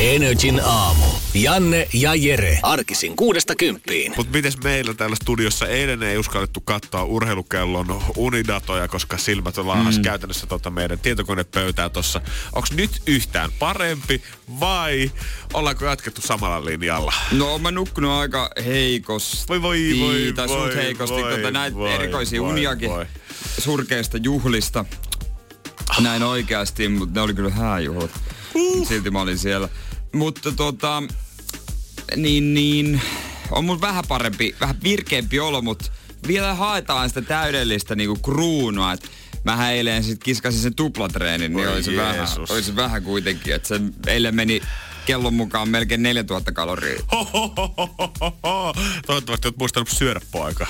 Energin aamu. Janne ja Jere. Arkisin kuudesta kymppiin. Mutta mites meillä täällä studiossa eilen ei uskallettu katsoa urheilukellon unidatoja, koska silmät on laahas mm. käytännössä tota meidän tietokonepöytää tossa. Onks nyt yhtään parempi vai ollaanko jatkettu samalla linjalla? No mä nukkunut aika heikosti. Voi voi voi Tai voi, heikosti. voi, tota, näitä voi, erikoisia voi, uniakin voi. surkeista juhlista. Näin oikeasti, mutta ne oli kyllä hääjuhlat. Uh. Silti mä olin siellä. Mutta tota, niin, niin, on mun vähän parempi, vähän virkeämpi olo, mutta vielä haetaan sitä täydellistä niinku kruunua. Et mä eilen sit kiskasin sen tuplatreenin, niin Voi oli se, vähän, Jeesus. oli se vähän kuitenkin, että se eilen meni kellon mukaan melkein 4000 kaloria. Hohohohoho. Toivottavasti oot muistanut syödä poika.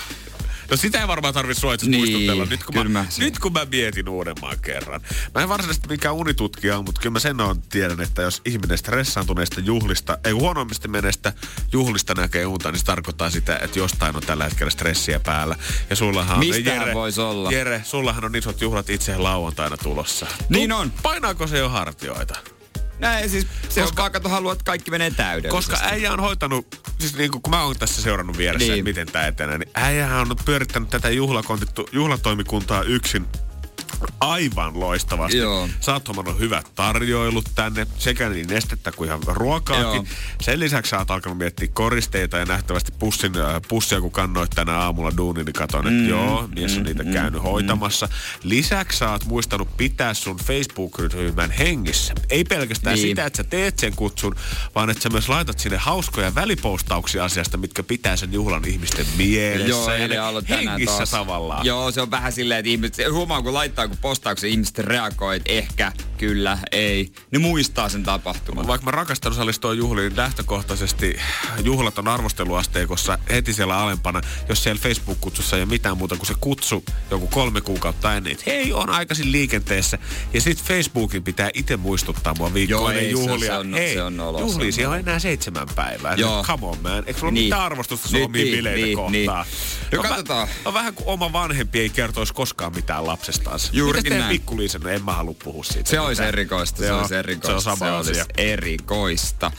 No sitä ei varmaan tarvitse itse Niin, muistutella. Nyt kun, mä, nyt kun mä mietin uudemman kerran. Mä en varsinaisesti mikään unitutkija ole, mutta kyllä mä sen on tiedän, että jos ihminen stressaantuneista juhlista, ei huonommista menestä juhlista näkee unta, niin se tarkoittaa sitä, että jostain on tällä hetkellä stressiä päällä. Ja sullahan on, Mistähän voisi olla? Jere, sullahan on isot juhlat itse lauantaina tulossa. Niin on. Painaako se jo hartioita? Näin siis, se Koska- on vaan, kato, haluat, että kaikki menee täydellisesti. Koska äijä on hoitanut, siis niin kun mä oon tässä seurannut vieressä, niin. Että miten tää etenee, niin äijähän on pyörittänyt tätä juhlatoimikuntaa yksin aivan loistavasti. Joo. Sä oot hommannut hyvät tarjoilut tänne, sekä niin nestettä kuin ihan ruokaakin. Joo. Sen lisäksi sä oot alkanut miettiä koristeita ja nähtävästi pussin, äh, pussia, kun kannoit tänä aamulla duunin, niin katon, että mm, joo, mies on niitä mm, käynyt mm, hoitamassa. Lisäksi sä oot muistanut pitää sun Facebook-ryhmän hengissä. Ei pelkästään Niin. sitä, että sä teet sen kutsun, vaan että sä myös laitat sinne hauskoja välipostauksia asiasta, mitkä pitää sen juhlan ihmisten mielessä Joo, ja ne hengissä taas. tavallaan. Joo, se on vähän silleen, että ihmiset, se huomaa kun laittaa kun postauksen, ihmiset reagoi, että ehkä, kyllä, ei. Ne muistaa sen tapahtuman. Vaikka mä rakastan osallistua juhliin, niin lähtökohtaisesti juhlat on arvosteluasteikossa heti siellä alempana, jos siellä Facebook-kutsussa ei ole mitään muuta kuin se kutsu joku kolme kuukautta ennen, että hei, on aikaisin liikenteessä. Ja sitten Facebookin pitää itse muistuttaa mua viikkoa ennen juhlia. se on- hei, se on se on juhlisia on enää seitsemän päivää. Joo. Come on, man. Eikö sulla Niin. mitään arvostusta sun Niin, omiin niin, bileitä niin, kohtaan? niin. No vä- katsotaan. on vähän kuin oma vanhempi ei kertoisi koskaan mitään lapsestaan. Juurikin näin. pikkuliisa? No en mä halua puhua siitä. Se olisi erikoista, se olisi erikoista. Se on sama se asia. erikoista.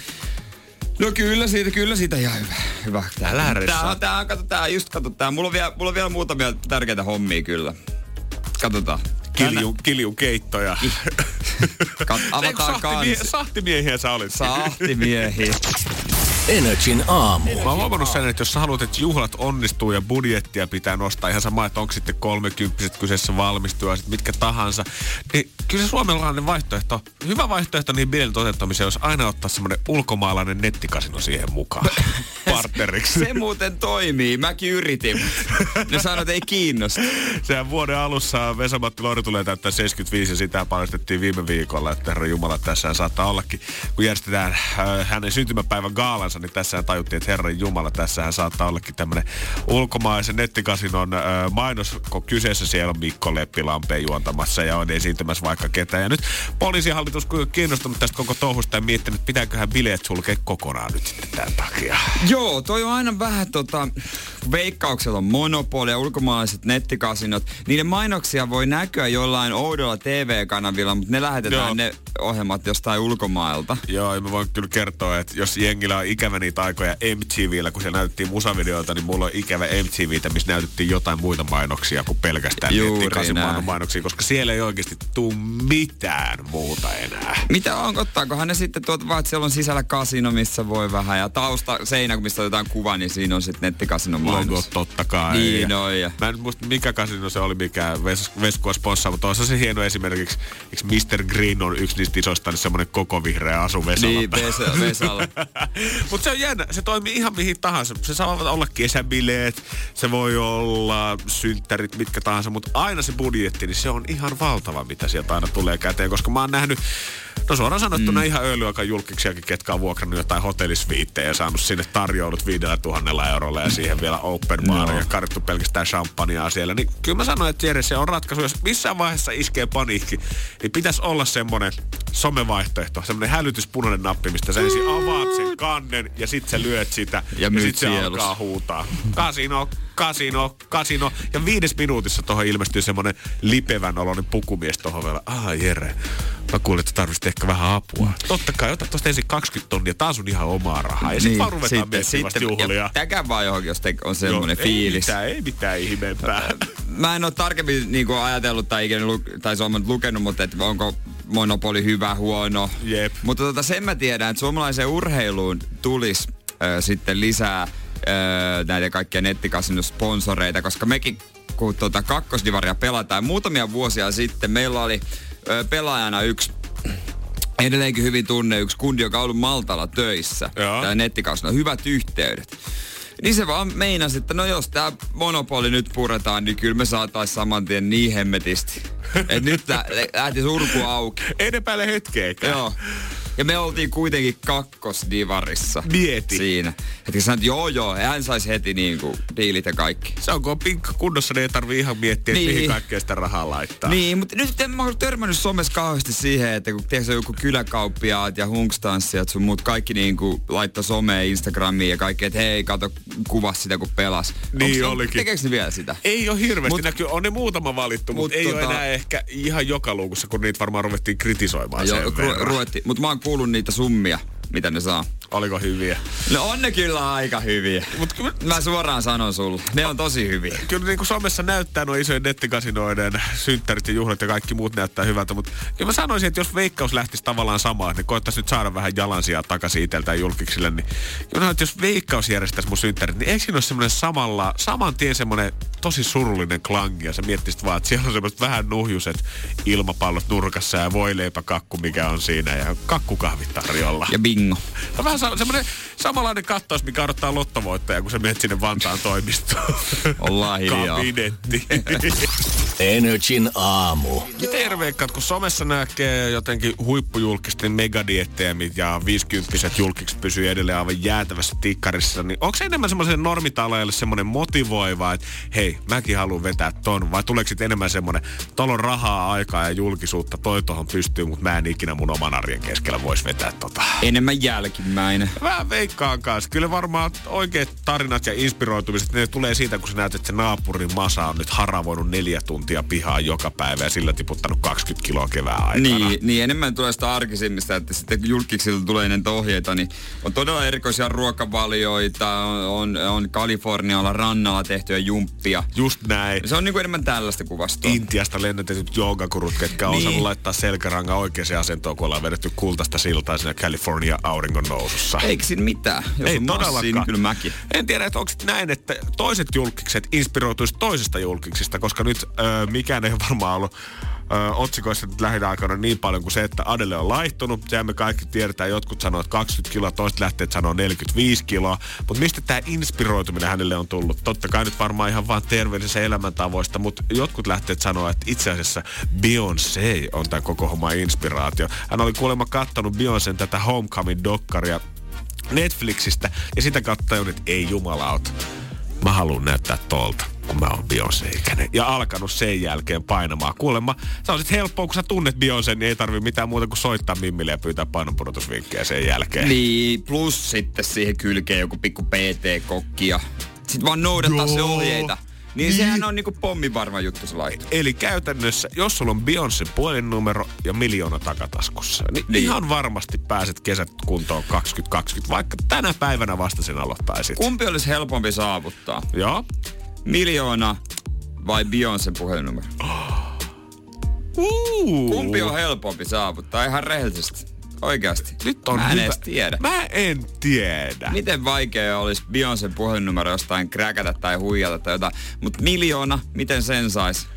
No kyllä siitä, kyllä siitä ihan hyvä. hyvä. Älä Tää ressaa. on, tää on, kato, tää, just kato, tää. Mulla on vielä, mulla on vielä muutamia tärkeitä hommia kyllä. Katsotaan. Kiljun, kiljun keittoja. Kat- avataan sahtimie- kansi. Sahtimiehiä sä olit. Sahtimiehi. Energin aamu. Mä oon huomannut sen, että jos sä haluat, että juhlat onnistuu ja budjettia pitää nostaa ihan sama, että onko sitten kolmekymppiset kyseessä valmistua, sit mitkä tahansa, niin kyllä se suomalainen vaihtoehto, hyvä vaihtoehto niin bilen toteuttamiseen, jos aina ottaa semmoinen ulkomaalainen nettikasino siihen mukaan partneriksi. Se muuten toimii. Mäkin yritin. Ne sanoi, että ei kiinnosta. Sehän vuoden alussa Vesa-Matti Loiri tulee täyttää 75 ja sitä paljastettiin viime viikolla, että herra Jumala tässä saattaa ollakin, kun järjestetään äh, hänen syntymäpäivän gaalansa, niin tässä tajuttiin, että herran Jumala, tässähän saattaa ollakin tämmöinen ulkomaisen nettikasinon äh, mainos, kun kyseessä siellä on Mikko Leppilampeen juontamassa ja on esiintymässä vaikka ketään. Ja nyt poliisihallitus on kiinnostunut tästä koko touhusta ja miettinyt, että pitääköhän bileet sulkea kokonaan nyt sitten tämän takia. Joo, toi on aina vähän tota, veikkauksella on monopoli ja ulkomaalaiset nettikasinot. Niiden mainoksia voi näkyä jollain oudolla TV-kanavilla, mutta ne lähetetään Joo. ne ohjelmat jostain ulkomailta. Joo, ja mä voin kyllä kertoa, että jos jengillä on ikävä niitä aikoja MTVllä, kun siellä näytettiin musavideoita, niin mulla on ikävä MTVtä, missä näytettiin jotain muita mainoksia kuin pelkästään Juuri mainoksia, koska siellä ei oikeasti tuu mitään muuta enää. Mitä on, ottaakohan ne sitten tuot vaan, että siellä on sisällä kasino, missä voi vähän, ja tausta seinä, mistä otetaan kuva, niin siinä on sitten nettikasinon Logo mainos. totta kai. Niin Ja on, ja- Mä en muista mikä kasino se oli, mikä Ves- Veskua sponsaa, mutta on se hieno esimerkiksi, eikö Mr. Green on yksi niistä isoista, niin semmoinen koko vihreä asu Vesalla. Niin, Vesa- Vesalla. Mutta se on jännä, se toimii ihan mihin tahansa. Se saa olla kesäbileet, se voi olla synttärit, mitkä tahansa, mutta aina se budjetti, niin se on ihan valtava, mitä sieltä aina tulee käteen, koska mä oon nähnyt No suoraan sanottuna mm. ihan öljyakan julkiksiakin, ketkä on vuokrannut jotain hotellisviittejä ja saanut sinne viidellä tuhannella eurolla ja siihen vielä open bar no. ja karittu pelkästään champagnea siellä. Niin kyllä mä sanoin, että Jere, se on ratkaisu. Jos missään vaiheessa iskee paniikki, niin pitäisi olla semmoinen somevaihtoehto, semmoinen hälytyspunainen nappi, mistä sä ensin avaat sen kannen ja sit sä lyöt sitä ja, ja sit se alkaa huutaa. Kasino, kasino, kasino. Ja viides minuutissa tuohon ilmestyy semmonen lipevän oloinen pukumies tuohon vielä. Ah, Jere. Mä kuulin, että tarvitsit ehkä vähän apua. Mm. Totta kai, ota tuosta ensin 20 tonnia, taas on ihan omaa rahaa. Ja niin, sit vaan ruvetaan sitten, sitten, juhlia. Täkään vaan johonkin, jos on semmoinen Joo, fiilis. Ei mitään, ei mitään ihmeempää. Mä en ole tarkemmin niin kuin ajatellut tai ikinä lu- tai suomen lukenut, mutta että onko monopoli hyvä, huono. Jep. Mutta tota, sen mä tiedän, että suomalaiseen urheiluun tulisi äh, sitten lisää öö, näitä kaikkia nettikasinosponsoreita, koska mekin kun tuota kakkosdivaria pelataan, muutamia vuosia sitten meillä oli öö, pelaajana yksi edelleenkin hyvin tunne yksi kundi, joka on ollut Maltalla töissä. Tämä nettikasino, hyvät yhteydet. Niin se vaan meinasi, että no jos tämä monopoli nyt puretaan, niin kyllä me saatais saman tien niin hemmetisti. Et nyt lä- lähti surku auki. Ei ne päälle hetkeäkään. Joo. Ja me oltiin kuitenkin kakkosdivarissa. Mieti. Siinä. Että sanoin, että joo joo, hän saisi heti niinku diilit ja kaikki. Se on kun on pinkka kunnossa, niin ei tarvii ihan miettiä, niin. mihin kaikkea sitä rahaa laittaa. Niin, mutta nyt en mä oon törmännyt somessa kauheasti siihen, että kun tiedätkö, joku kyläkauppiaat ja hunkstanssijat sun muut kaikki niinku laittaa someen, Instagramiin ja kaikki, että hei, kato kuvas sitä kun pelas. Niin Onks, olikin. Tekeekö ne vielä sitä? Ei ole hirveästi mut, näkyy. On ne muutama valittu, mutta mut ei tota, ole enää ehkä ihan joka luukussa, kun niitä varmaan ruvettiin kritisoimaan joo, ru- ruvettiin. Mutta mä oon kuullut niitä summia, mitä ne saa. Oliko hyviä? No on ne kyllä aika hyviä. Mut kyllä, mä suoraan sanon sulle, ne on tosi hyviä. Kyllä niin kuin somessa näyttää nuo isojen nettikasinoiden synttärit ja juhlat ja kaikki muut näyttää hyvältä, mutta kyllä mä sanoisin, että jos Veikkaus lähtisi tavallaan samaan, että ne koettaisi nyt saada vähän jalansia takaisin itseltään julkiksille, niin kyllä että jos Veikkaus järjestäisi mun synttärit, niin eikö siinä ole semmoinen samalla, saman tien semmoinen tosi surullinen klangi ja sä miettisit vaan, että siellä on semmoiset vähän nuhjuset ilmapallot nurkassa ja voileipäkakku, mikä on siinä ja kakkukahvit tarjolla. Ja bingo. Ja vähän semmoinen samanlainen kattaus, mikä odottaa lottovoittaja, kun sä menet sinne Vantaan toimistoon. Ollaan hiljaa. Kabinetti. Energin aamu. Miten terveikkaat, kun somessa näkee jotenkin huippujulkisten megadiettejä ja 50 julkikset pysyy edelleen aivan jäätävässä tikkarissa, niin onko se enemmän semmoisen normitaloille semmoinen motivoiva, että hei, mäkin haluan vetää ton, vai tuleeko sitten enemmän semmoinen, tuolla on rahaa, aikaa ja julkisuutta, toi tohon pystyy, mutta mä en ikinä mun oman arjen keskellä voisi vetää tota. Enemmän jälkimmäinen. Mä veikkaan kanssa. Kyllä varmaan oikeat tarinat ja inspiroitumiset, ne tulee siitä, kun sä näet, että se naapurin masa on nyt haravoinut neljä tuntia pihaa joka päivä ja sillä tiputtanut 20 kiloa kevään aikana. Niin, niin enemmän tulee sitä arkisimmista, että sitten julkiksilta tulee näitä ohjeita, niin on todella erikoisia ruokavalioita, on, on, on Kalifornialla rannalla tehtyjä jumppia. Just näin. Se on niin kuin enemmän tällaista kuvastoa. Intiasta lennetetyt joogakurut, ketkä on niin. osannut laittaa selkäranga oikeaan asentoon, kun ollaan vedetty kultaista siltaa siinä California auringon nousussa. Eikö siinä mitään? Jos Ei on todellakaan. Massi, niin kyllä mäkin. En tiedä, että onko näin, että toiset julkikset inspiroituisi toisesta julkiksista, koska nyt öö, mikään ei varmaan ollut otsikoissa nyt lähiaikoina niin paljon kuin se, että Adele on laihtunut. Sehän me kaikki tiedetään, jotkut sanoo, että 20 kiloa, toiset lähtee, että sanoo 45 kiloa. Mutta mistä tämä inspiroituminen hänelle on tullut? Totta kai nyt varmaan ihan vaan terveellisessä elämäntavoista, mutta jotkut lähteet sanoa, että itse asiassa Beyoncé on tämä koko homma inspiraatio. Hän oli kuulemma kattonut Beyoncén tätä Homecoming-dokkaria Netflixistä ja sitä kautta että ei jumalauta. Mä haluan näyttää tolta kun mä oon Beyoncé-ikäinen. Ja alkanut sen jälkeen painamaan. Kuulemma, se on sit helppoa, kun sä tunnet Beyoncé, niin ei tarvi mitään muuta kuin soittaa Mimmille ja pyytää painonpudotusvinkkejä sen jälkeen. Niin, plus sitten siihen kylkeen joku pikku PT-kokki ja sit vaan noudattaa Joo. se ohjeita. Niin, niin sehän on niinku pommivarma juttu se laitto. Eli käytännössä, jos sulla on Beyoncé puhelinnumero ja miljoona takataskussa, niin, niin, ihan varmasti pääset kesät kuntoon 2020, vaikka tänä päivänä vasta sen aloittaisit. Kumpi olisi helpompi saavuttaa? Joo. Miljoona vai Beyoncé puhelinnumero? Uh. Kumpi on helpompi saavuttaa ihan rehellisesti? Oikeasti. Nyt on Mä en hyvä. edes tiedä. Mä en tiedä. Miten vaikea olisi Beyoncé puhelinnumero jostain kräkätä tai huijata tai jotain. Mutta miljoona, miten sen sais?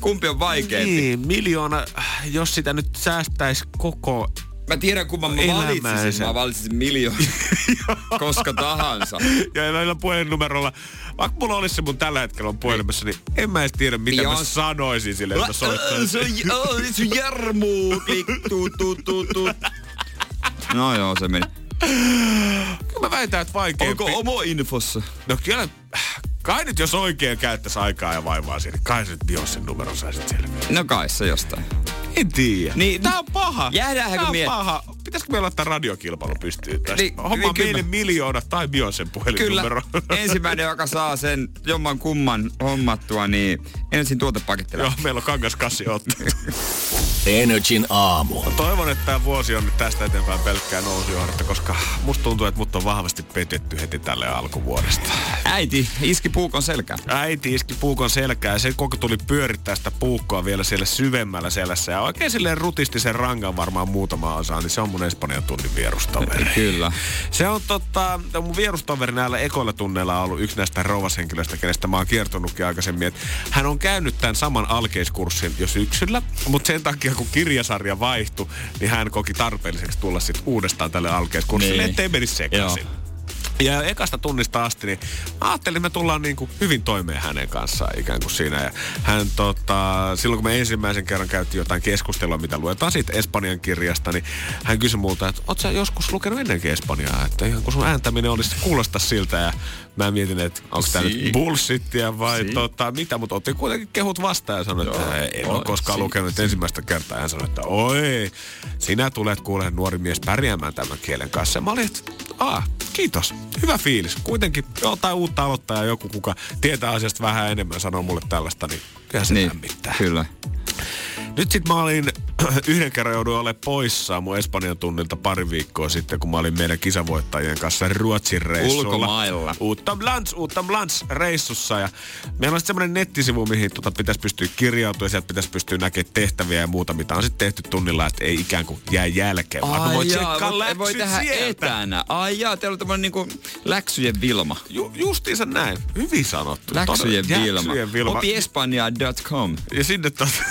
Kumpi on vaikeampi? Niin, miljoona, jos sitä nyt säästäisi koko Mä tiedän, kun mä valitsisin. Elämänsä. Mä valitsisin miljoona. koska tahansa. Ja näillä puhelinnumerolla, vaikka mulla olisi se mun tällä hetkellä on puhelimessa, niin en mä edes tiedä, mitä mä Beyoncé. sanoisin sille, että mä soittaisin. Se on, se on Jarmu. Klik, tu, tu, tu, tu. No joo, se meni. Kyllä mä väitän, että vaikeampi. Onko omo infossa? No kyllä, kai nyt jos oikein käyttäisi aikaa ja vaivaa siihen, niin kai se nyt Beyoncén numeron saisit selviä. No kai se jostain. En tiedä. Niin, Tää on paha. Jäädäänkö Tää on miet- paha. Pitäisikö meillä laittaa radiokilpailu pystyyn tästä? Niin, Homma niin, kyllä. meille miljoona tai Kyllä, puhelinnumero. ensimmäinen, joka saa sen jomman kumman hommattua, niin ensin tuotepaketilla. Joo, meillä on kangaskassi ottaa. Energin aamu. Toivon, että tämä vuosi on nyt tästä eteenpäin pelkkää nousujohdetta, koska musta tuntuu, että mut on vahvasti petetty heti tälle alkuvuodesta. Äiti iski puukon selkään. Äiti iski puukon selkää ja se koko tuli pyörittää sitä puukkoa vielä siellä syvemmällä selässä. Ja oikein silleen rutisti sen rangan varmaan muutama osaa, niin se on mun Espanjan tunnin vierustoveri. Kyllä. Se on tota, mun vierustoveri näillä ekoilla tunneilla on ollut yksi näistä rouvashenkilöistä, kenestä mä oon kiertonutkin aikaisemmin. Että hän on käynyt tämän saman alkeiskurssin jo syksyllä, mutta sen takia kun kirjasarja vaihtui, niin hän koki tarpeelliseksi tulla sitten uudestaan tälle alkeiskurssille, Niin. ettei menisi sekaisin. Joo. Ja ekasta tunnista asti, niin ajattelin, että me tullaan niin kuin hyvin toimeen hänen kanssaan ikään kuin siinä. Ja hän tota, silloin kun me ensimmäisen kerran käytiin jotain keskustelua, mitä luetaan siitä Espanjan kirjasta, niin hän kysyi multa, että oot sä joskus lukenut ennenkin Espanjaa, että ihan kun sun ääntäminen olisi kuulosta siltä ja mä mietin, että onko tämä nyt bullshittia vai Si. tota, mitä, mutta otti kuitenkin kehut vastaan ja sanoi, että en ole koskaan si. lukenut Si. ensimmäistä kertaa. Hän sanoi, että oi, sinä tulet kuule nuori mies pärjäämään tämän kielen kanssa. Ja mä olin, että Aa, kiitos. Hyvä fiilis. Kuitenkin jotain uutta aloittaa ja joku, kuka tietää asiasta vähän enemmän, sanoo mulle tällaista, niin kyllä se Niin, lämmittää. kyllä. Nyt sit mä olin yhden kerran jouduin olemaan poissa mun Espanjan tunnilta pari viikkoa sitten, kun mä olin meidän kisavoittajien kanssa Ruotsin reissulla. Ulkomailla. Uuttamlands, Uuttamlands reissussa. Ja meillä on sitten semmoinen nettisivu, mihin tota pitäisi pystyä kirjautumaan ja sieltä pitäisi pystyä näkemään tehtäviä ja muuta, mitä on sitten tehty tunnilla, että ei ikään kuin jää jälkeen, vaan me voi tsekkaa voi, voi tehdä sieltä. etänä. Ai jaa, teillä on tämmönen niinku läksyjen Vilma. Ju, justiinsa näin. Hyvin sanottu. Läksyjen Todella- Vilma. Läksyjen Vilma. Opiespanja.com. Ja sinne tot...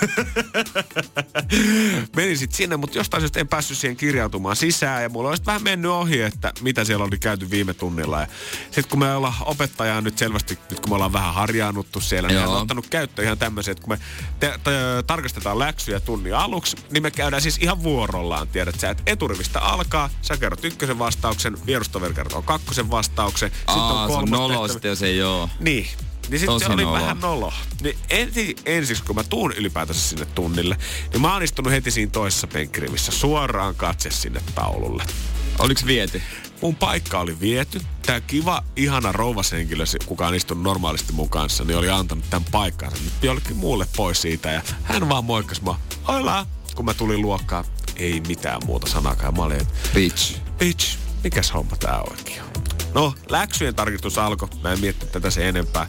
Menin sitten sinne, mutta jostain syystä en päässyt siihen kirjautumaan sisään. Ja mulla olisi vähän mennyt ohi, että mitä siellä oli käyty viime tunnilla. Ja sitten kun me ollaan opettajaa nyt selvästi, nyt kun me ollaan vähän harjaannuttu siellä, niin Joo. hän on ottanut käyttöön ihan tämmöiset, että kun me te- te- tarkastetaan läksyjä tunnin aluksi, niin me käydään siis ihan vuorollaan, tiedät sä, että eturivistä alkaa, sä kerrot ykkösen vastauksen, vierustoveri kertoo kakkosen vastauksen, sitten on se on kolmas nolo sitten, jos ei oo. Niin. Niin sitten se oli nolo. vähän nolo. Niin ensi, ensiksi, kun mä tuun ylipäätänsä sinne tunnille, niin mä oon istunut heti siinä toisessa penkkirivissä suoraan katse sinne taululle. Oliks viety? Mun paikka oli viety. Tää kiva, ihana rouvashenkilö, kuka on istunut normaalisti mun kanssa, niin oli antanut tämän paikkansa nyt jollekin muulle pois siitä. Ja hän vaan moikkas mua, hola, kun mä tulin luokkaan. Ei mitään muuta sanakaan. Mä olin, että Bitch. bitch, mikäs homma tää oikein on? No, läksyjen tarkistus alkoi. Mä en miettinyt tätä sen enempää.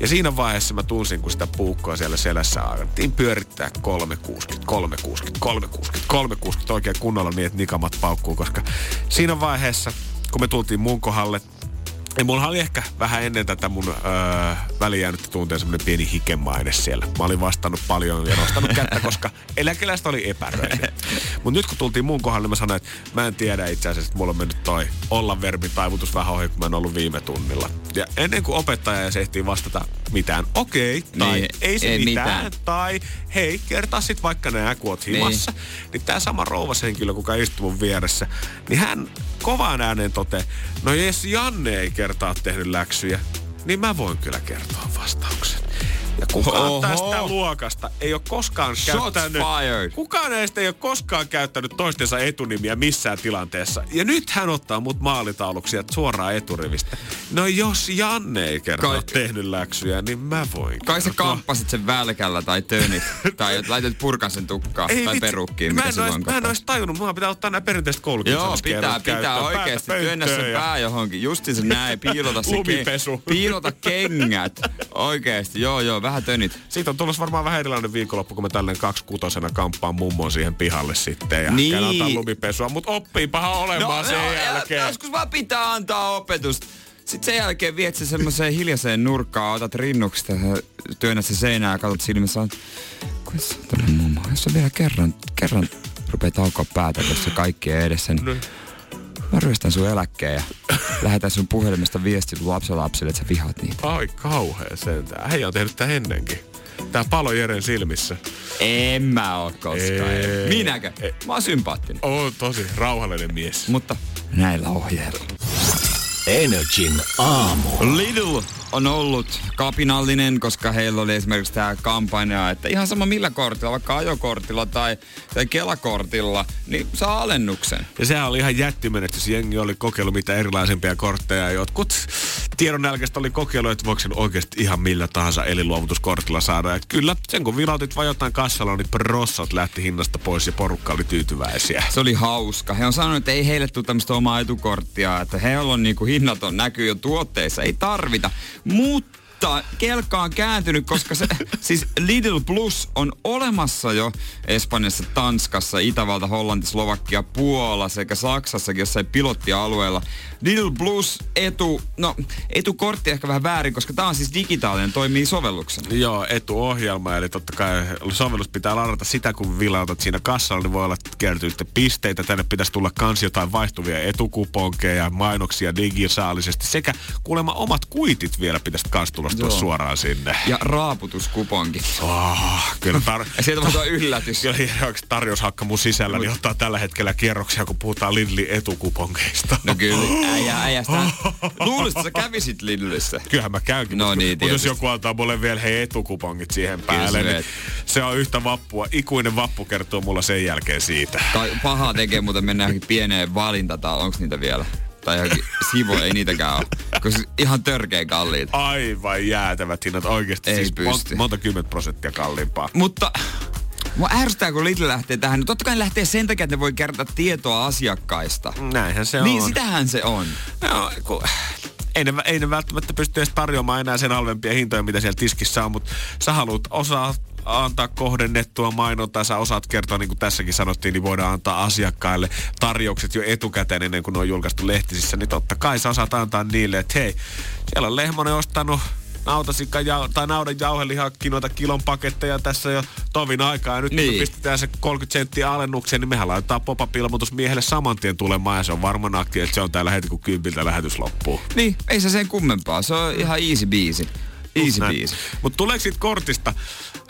Ja siinä vaiheessa mä tunsin, kun sitä puukkoa siellä selässä alettiin pyörittää 360, 360, 360, 360 oikein kunnolla niin, että nikamat paukkuu, koska siinä vaiheessa, kun me tultiin mun kohdalle, ja mulla oli ehkä vähän ennen tätä mun öö, välijäänyttä tunteen semmonen pieni hikemaine siellä. Mä olin vastannut paljon ja nostanut kättä, koska eläkeläistä oli epäröinen. Mut nyt kun tultiin mun kohdalle, niin mä sanoin, että mä en tiedä itse asiassa, että mulla on mennyt toi olla verbin taivutus vähän ohi, kun mä en ollut viime tunnilla. Ja ennen kuin opettaja edes ehtii vastata mitään, okei, tai Niin, ei se ei mitään, mitään. tai hei, kertaa sit vaikka nää, kun oot himassa. Niin, niin tää sama rouvashenkilö, kuka istui mun vieressä, niin hän kovaan ääneen tote, no jos Janne ei kertaa tehnyt läksyjä, niin mä voin kyllä kertoa vastauksen. Ja kukaan Oho. tästä luokasta ei ole koskaan Shots käyttänyt... fired. Kukaan näistä ei ole koskaan käyttänyt toistensa etunimiä missään tilanteessa. Ja nyt hän ottaa mut maalitauluksia suoraan eturivistä. No jos Janne ei kerran Kai- tehnyt läksyjä, niin mä voin Kai sä kamppasit sen välkällä tai tönit. tai laitat purkan sen tukkaan. tai vitsi. perukkiin, mä en, ois, mä en ois tajunnut. Mulla pitää ottaa nämä perinteiset Joo, koulukiusaamiskeinot pitää, pitää käyttöön. oikeesti Päätä työnnä se pönttöön ja- pää johonkin. Justiinsa näin, piilota se Lumipesu. piilota kengät. Oikeesti, joo joo, vähän tönit. Siitä on tulossa varmaan vähän erilainen viikonloppu, kun mä tälleen kaksikutosena kamppaan mummon siihen pihalle sitten. Ja Niin. antaa lumipesua, mutta oppiipahan olemaan sen ja- jälkeen. Joskus vaan pitää antaa opetusta. Sitten sen jälkeen viet se semmoiseen hiljaiseen nurkkaan, otat rinnuksesta ja työnnät se seinään ja katsot silmissä. Kuinka saatana mummo, jos sä vielä kerran, kerran rupeaa taukoa päätä tuossa kaikkien edessä, niin mä ryöstän sun eläkkeen ja lähetän sun puhelimesta viestit lapsenlapsille, että sä vihaat niitä. Ai kauhea sentään. Hei on tehnyt tää ennenkin. Tää palo Jeren silmissä. En mä oo koskaan. Ei. Minäkö? Mä oon sympaattinen. On tosi rauhallinen mies. Mutta näillä ohjeilla. Energin aamu. Lidl on ollut kapinallinen, koska heillä oli esimerkiksi tämä kampanja, että ihan sama millä kortilla, vaikka ajokortilla tai, tai kelakortilla, niin saa alennuksen. Ja sehän oli ihan jättimenestys. Jengi oli kokeillut mitä erilaisempia kortteja. Jotkut tiedonnälkäistä oli kokeillut, että voiko sen oikeasti ihan millä tahansa eliluovutuskortilla saada. Ja kyllä, sen kun vilautit vaan jotain kassalla, niin prossat lähti hinnasta pois ja porukka oli tyytyväisiä. Se oli hauska. He on sanonut, että ei heille tule tämmöistä omaa etukorttia, että heillä on niinku hinnat on näkyy jo tuotteissa, ei tarvita. Mutta kelkka on kääntynyt, koska se, siis Lidl Plus on olemassa jo Espanjassa, Tanskassa, Itävalta, Hollanti, Slovakia, Puola sekä Saksassakin jossain pilottialueella. Lidl Plus etu, no etukortti ehkä vähän väärin, koska tämä on siis digitaalinen, toimii sovelluksena. Joo, etuohjelma, eli totta kai sovellus pitää ladata sitä, kun vilautat siinä kassalla, niin voi olla kertyy sitten pisteitä. Tänne pitäisi tulla kans jotain vaihtuvia etukuponkeja, mainoksia digitaalisesti sekä kuulemma omat kuitit vielä pitäisi kans Joo. suoraan sinne. Ja raaputuskuponki. Oh, kyllä tar- Ja sieltä voi tulla yllätys. Kyllä tarjoushakka mun sisällä, niin ottaa tällä hetkellä kierroksia, kun puhutaan Lidlin etukuponkeista. No kyllä, äijä, äijästä. Luulisit, että sä kävisit Lidlissä. Kyllähän mä käynkin. No mutta, niin, mutta jos joku antaa mulle vielä hei etukupongit siihen päälle, sä niin se on yhtä vappua. Ikuinen vappu kertoo mulla sen jälkeen siitä. Tai pahaa tekee, mutta mennään pieneen valintataan. Onko niitä vielä? Tai johonkin sivu, ei niitäkään ole. Koska ihan törkeä kalliita. Aivan jäätävät hinnat oikeasti. Ei siis pysty. mon- monta kymmentä prosenttia kalliimpaa. Mutta mua ärsyttää, kun Lidl lähtee tähän. No totta kai ne lähtee sen takia, että ne voi kertoa tietoa asiakkaista. Näinhän se Niin, on. sitähän se on. No, kun, ei, ne, ei ne välttämättä pysty edes tarjoamaan enää sen halvempia hintoja, mitä siellä tiskissä on, mutta sä haluat osaa antaa kohdennettua mainontaa, sä osaat kertoa, niin kuin tässäkin sanottiin, niin voidaan antaa asiakkaille tarjoukset jo etukäteen ennen kuin ne on julkaistu lehtisissä, niin totta kai sä osaat antaa niille, että hei, siellä on Lehmonen ostanut nautasikka ja, tai naudan jauhelihakinoita kilon paketteja tässä jo tovin aikaa. Ja nyt niin. kun pistetään se 30 senttiä alennukseen, niin mehän laitetaan pop-up-ilmoitus miehelle saman tien tulemaan. Ja se on varma nakki, että se on täällä heti kun kympiltä lähetys loppuu. Niin, ei se sen kummempaa. Se on ihan easy biisi. Easy biisi. Mutta tuleeko siitä kortista,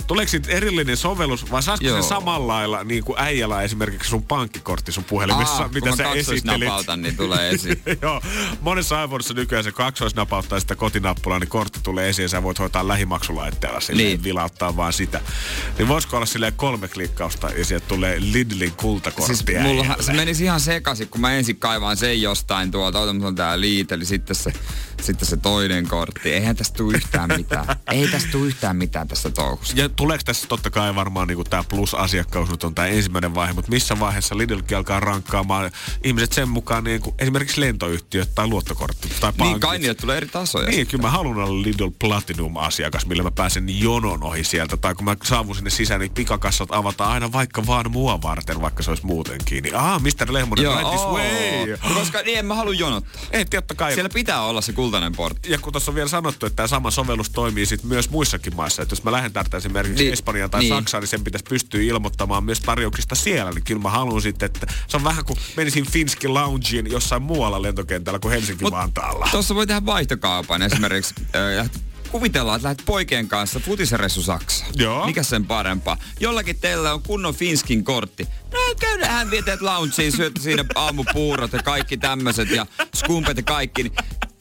tuleeko siitä erillinen sovellus vai saisiko Joo. se samalla lailla niin kuin äijällä esimerkiksi sun pankkikortti sun puhelimessa, Aa, mitä sä esittelit? kaksoisnapautan, niin tulee esiin. Joo, monessa iPhoneissa nykyään se kaksoisnapauttaa sitä kotinappulaa, niin kortti tulee esiin ja sä voit hoitaa lähimaksulaitteella silleen, Niin. vilauttaa vaan sitä. Niin voisiko olla silleen kolme klikkausta ja sieltä tulee Lidlin kultakortti Siis mullahan, äijälle? se menisi ihan sekaisin, kun mä ensin kaivaan sen jostain tuolta, ota mulla on tää liiteli, sitten se, sitten se toinen kortti. Eihän tästä tule yhtään mitään. Ei tästä tule yhtään mitään tästä touhusta. Ja tuleeko tässä totta kai varmaan niin tämä plus-asiakkaus nyt on tämä ensimmäinen vaihe, mutta missä vaiheessa Lidlkin alkaa rankkaamaan ihmiset sen mukaan niin kuin esimerkiksi lentoyhtiöt tai luottokortti tai pankit. Niin kai niille tulee eri tasoja. Niin, kyllä mä haluan olla Lidl Platinum-asiakas, millä mä pääsen jonon ohi sieltä. Tai kun mä saavun sinne sisään, niin pikakassat avataan aina vaikka vaan mua varten, vaikka se olisi muutenkin. Niin, ah, Mr. Lehmonen, right this way. Koska niin en mä halua jonottaa. Ei, totta kai. Siellä pitää olla se kultainen portti. Ja kun tuossa on vielä sanottu, että tämä sama sovellus toimii sit myös muissakin maissa. Että jos mä lähden täältä esimerkiksi Niin, Espanjaan tai niin. Saksaan, niin sen pitäisi pystyä ilmoittamaan myös tarjouksista siellä. Niin kyllä mä haluan sitten, että se on vähän kuin menisin Finski Loungeen jossain muualla lentokentällä kuin Helsinki-Vantaalla. Tuossa voi tehdä vaihtokaupan esimerkiksi. äh, Kuvitellaan, että lähdet poikien kanssa futisreissu Saksa. Joo. Mikä sen parempaa? Jollakin teillä on kunnon Finskin kortti. No käydään vietet loungeen, syötte siinä aamupuurot ja kaikki tämmöiset ja skumpet ja kaikki. Niin,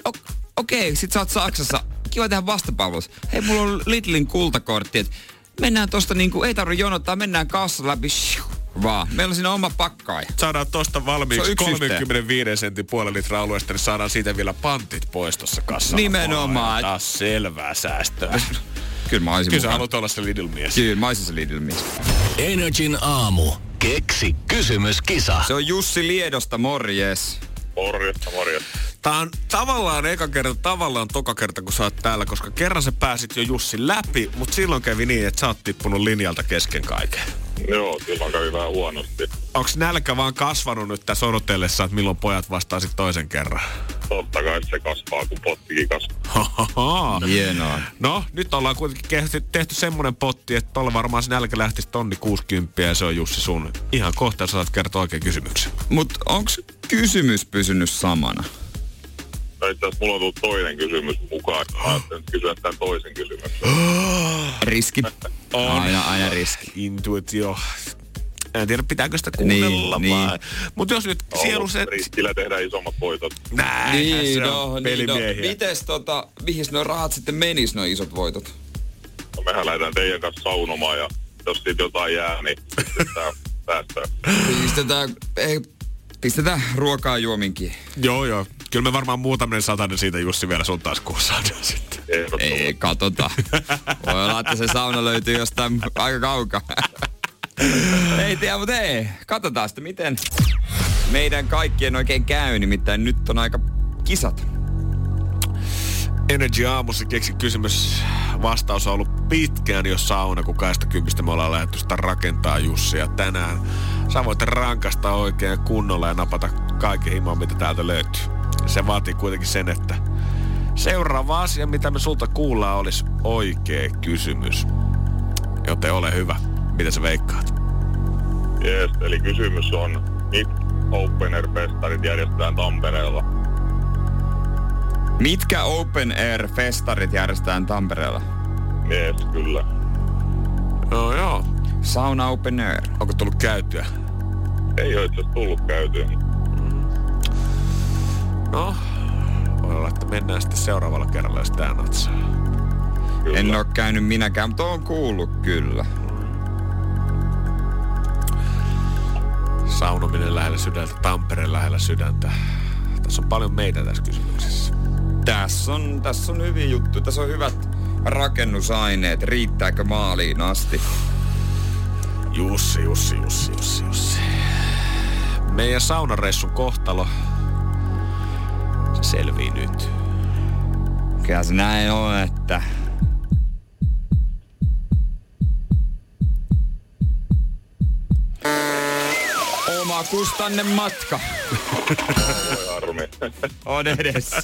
Okei, okay, sit sä oot Saksassa. Kiva tehdä vastapalvelus. Hei, mulla on Lidlin kultakortti, että mennään tosta niinku, ei tarvi jonottaa, mennään kassa läpi. Shiu, vaan. Meillä on siinä oma pakkaaja. saadaan tosta valmiiksi yksi 35 sentin puolen litran alueesta, niin saadaan siitä vielä pantit pois tuossa kassalla. Nimenomaan. Taas selvää säästöä. Kyllä mä olisin Kyllä sä haluat olla se Lidl-mies. Kyllä, mä olisin se Lidl mies. Energin aamu. Keksi kysymyskisa. Se on Jussi Liedosta, morjes. Morjesta, morjesta. Tää on tavallaan eka kerta, tavallaan toka kerta, kun sä oot täällä, koska kerran sä pääsit jo Jussi läpi, mutta silloin kävi niin, että sä oot tippunut linjalta kesken kaiken. Joo, silloin kävi vähän huonosti. Onks nälkä vaan kasvanut nyt tässä odotellessa, että milloin pojat vastaa sit toisen kerran? Totta kai se kasvaa, kun pottikin kasvaa. Hahaha. Hienoa. No, nyt ollaan kuitenkin tehty, tehty semmonen potti, että tuolla varmaan sen nälkä lähtisi tonni 60 ja se on Jussi sun. Ihan kohta saat kertoa oikein kysymyksen. Mut onks kysymys pysynyt samana? No itse asiassa mulla on tullut toinen kysymys mukaan. Mä ajattelin kysyä tämän toisen kysymyksen. Riski. On. Aina, aina riski. Intuitio. En tiedä, pitääkö sitä kuunnella Niin, vai. Mutta jos nyt sielu se... Riskillä tehdään isommat voitot. Näin, Niin, se no, on niin, no. pelimiehiä. Mites tota, mihin nuo rahat sitten menis, nuo isot voitot? No, mehän lähdetään teidän kanssa saunomaan ja jos siitä jotain jää, niin pistetään säästöön. Pistetään, ei, pistetään ruokaa juominkin. Joo, joo. Kyllä me varmaan muutaminen satainen siitä Jussi vielä sun taskuun saadaan sitten. Ei, katota. Voi olla, että se sauna löytyy jostain aika kaukaa. ei tiedä, mutta ei. Katsotaan sitten, miten meidän kaikkien oikein käy. Nimittäin nyt on aika kisat. Energy aamussa keksi kysymys. Vastaus on ollut pitkään jo sauna, kun 20 me ollaan lähdetty sitä rakentaa Jussi. Ja tänään sä voit rankasta oikein kunnolla ja napata kaiken himaa, mitä täältä löytyy. Se vaatii kuitenkin sen, että seuraava asia, mitä me sulta kuullaan, olisi oikea kysymys. Joten ole hyvä. Mitä sä veikkaat? Jees, eli kysymys on, mitkä Open Air-festarit järjestetään Tampereella? Mitkä Open Air-festarit järjestetään Tampereella? Jees, kyllä. No joo. Sauna Open Air. Onko tullut käytyä? Ei ole itse tullut käytyä. No, voi olla, että mennään sitten seuraavalla kerralla, jos tää natsaa. Kyllä. En oo käynyt minäkään, mutta oon kuullut kyllä. Saunominen lähellä sydäntä, Tampereen lähellä sydäntä. Tässä on paljon meitä tässä kysymyksessä. Tässä on, tässä on hyviä juttuja. Tässä on hyvät rakennusaineet. Riittääkö maaliin asti? Jussi, Jussi, Jussi, Jussi, Jussi. Meidän saunareissun kohtalo, se selvii nyt. Kyllä se näin on, että... Oma kustanne matka on edessä.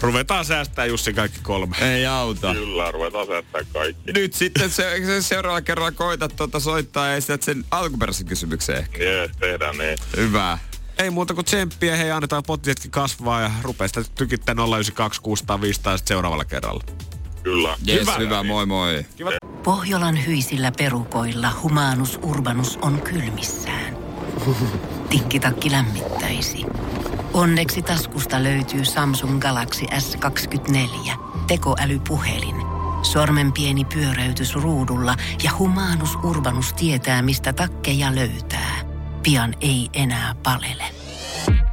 Ruvetaan säästää Jussi kaikki kolme. Ei auta. Kyllä, ruvetaan säättää kaikki. Nyt sitten se, se seuraavalla kerralla koitat tuota soittaa ja esität sen alkuperäisen kysymyksen ehkä. Jees, tehdään niin. Hyvä. Ei muuta kuin tsemppiä, hei annetaan pottietkin kasvaa ja rupeaa sitä tykittää 092 600 500 sitten seuraavalla kerralla. Kyllä. Jes, Hyvä. hyvä, moi moi. Pohjolan hyisillä perukoilla humanus urbanus on kylmissään. Tikkitakki lämmittäisi. Onneksi taskusta löytyy Samsung Galaxy S24. Tekoälypuhelin. Sormen pieni pyöräytys ruudulla ja humanus urbanus tietää, mistä takkeja löytää. Pian ei enää palele.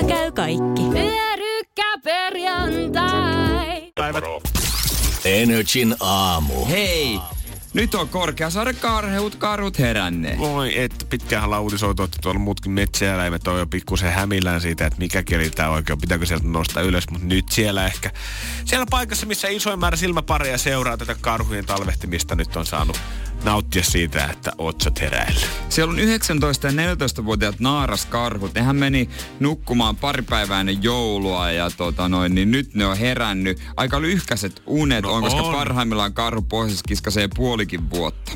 Kotona käy kaikki. Pyörykkäperjantai. Päivät. Moro. Energin aamu. Hei, nyt on Korkeasaaren karheut karut heränneet. Voi, että pitkään ollaan uutisoitu, että tuolla muutkin metsäeläimet on jo pikkusen hämillään siitä, että mikä kieli tää oikein, on, pitääkö sieltä nostaa ylös, mutta nyt siellä ehkä, siellä paikassa, missä isoin määrä silmäpareja seuraa tätä karhujen talvehtimista, nyt on saanut nauttia siitä, että otsat heräillä. Siellä on 19- ja 14-vuotiaat naaraskarhut. Nehän meni nukkumaan pari päivää ennen joulua ja tota noin, niin nyt ne on herännyt. Aika lyhkäiset unet No on, koska on. parhaimmillaan karhu pohjoisessa kiskasee puolikin vuotta.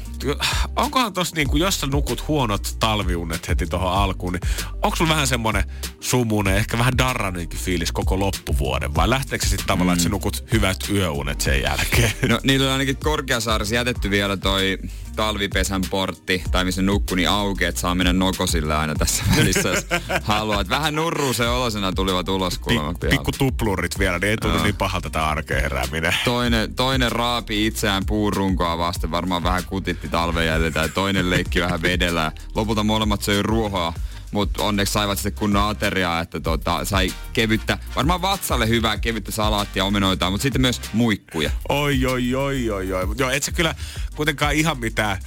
Onkohan tossa niinku, jos sä nukut huonot talviunet heti tuohon alkuun, niin onko sulla vähän semmonen sumunen, ehkä vähän darranenkin fiilis koko loppuvuoden? Vai lähteekö se sitten tavallaan, että sä nukut hyvät yöunet sen jälkeen? No niillä on ainakin Korkeasaaressa jätetty vielä toi talvipesän portti, tai missä nukkuni auki, että saa mennä nokosille aina tässä välissä, jos haluaa. Et vähän nurruu se olosena tulivat ulos kuulemma Pi- pihalle. pikku tuplurit vielä, niin ei tunnu niin pahalta tämä arkeen herääminen. Toinen, toinen raapi itseään puurunkoa vasten, varmaan vähän kutitti talven jäljiltä, ja toinen leikki vähän vedellä. Lopulta molemmat söi ruohoa mutta onneksi saivat sitten kunnon ateriaa, että tota, sai kevyttä, varmaan vatsalle hyvää kevyttä salaattia, omenoita, mutta sitten myös muikkuja. Oi, oi, oi, oi, oi. Joo, et sä kyllä kuitenkaan ihan mitään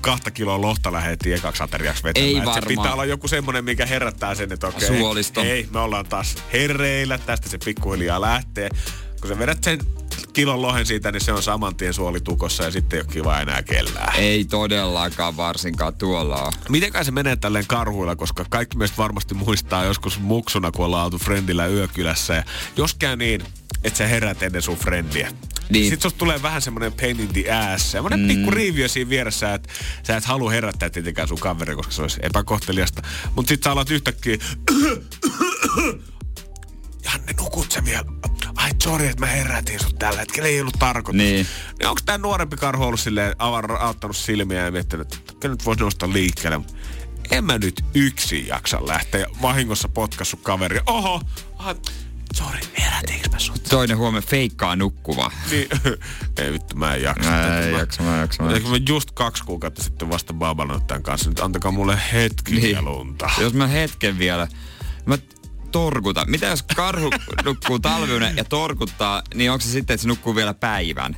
kahta kiloa lohta lähdettiin ekaksi ateriaksi vetämään. Ei Et Se varmaan. pitää olla joku semmonen, mikä herättää sen, että okei, Suolisto. ei, me ollaan taas herreillä, tästä se pikkuhiljaa lähtee. Kun sä vedät sen kilon lohen siitä, niin se on saman tien suolitukossa ja sitten ei ole kiva enää kellään. Ei todellakaan varsinkaan tuolla. Mitenkäs se menee tälleen karhuilla, koska kaikki meistä varmasti muistaa joskus muksuna, kun ollaan oltu friendillä yökylässä. Ja jos käy niin, että sä herät ennen sun friendiä. Niin. Sitten susta tulee vähän semmoinen pain in the ass. Semmoinen mm. pikku riiviö siinä vieressä, että sä et halua herättää tietenkään sun kaveri, koska se olisi epäkohteliasta. Mutta sit sä alat yhtäkkiä... Janne, nukut sä vielä? Ai sorry, että mä herätin sut tällä hetkellä, ei ollut tarkoitus. Niin. niin onko tää nuorempi karhu ollut silleen auttanut silmiä ja miettinyt, että kyllä nyt voisi nousta liikkeelle. En mä nyt yksin jaksa lähteä vahingossa potkassu kaveri. Oho, ah, sorry, herätiinkö mä sut? Toinen huomenna feikkaa nukkuva. Niin, ei vittu, mä en jaksa. Mä en jaksa, mä en jaksa, mä Eikö mä just kaksi kuukautta sitten vasta baabannut tämän kanssa. Nyt antakaa mulle hetki niin. lunta. Jos mä hetken vielä, mä torkutan. Mitä jos karhu nukkuu talviunen ja torkuttaa, niin onko se sitten, että se nukkuu vielä päivän?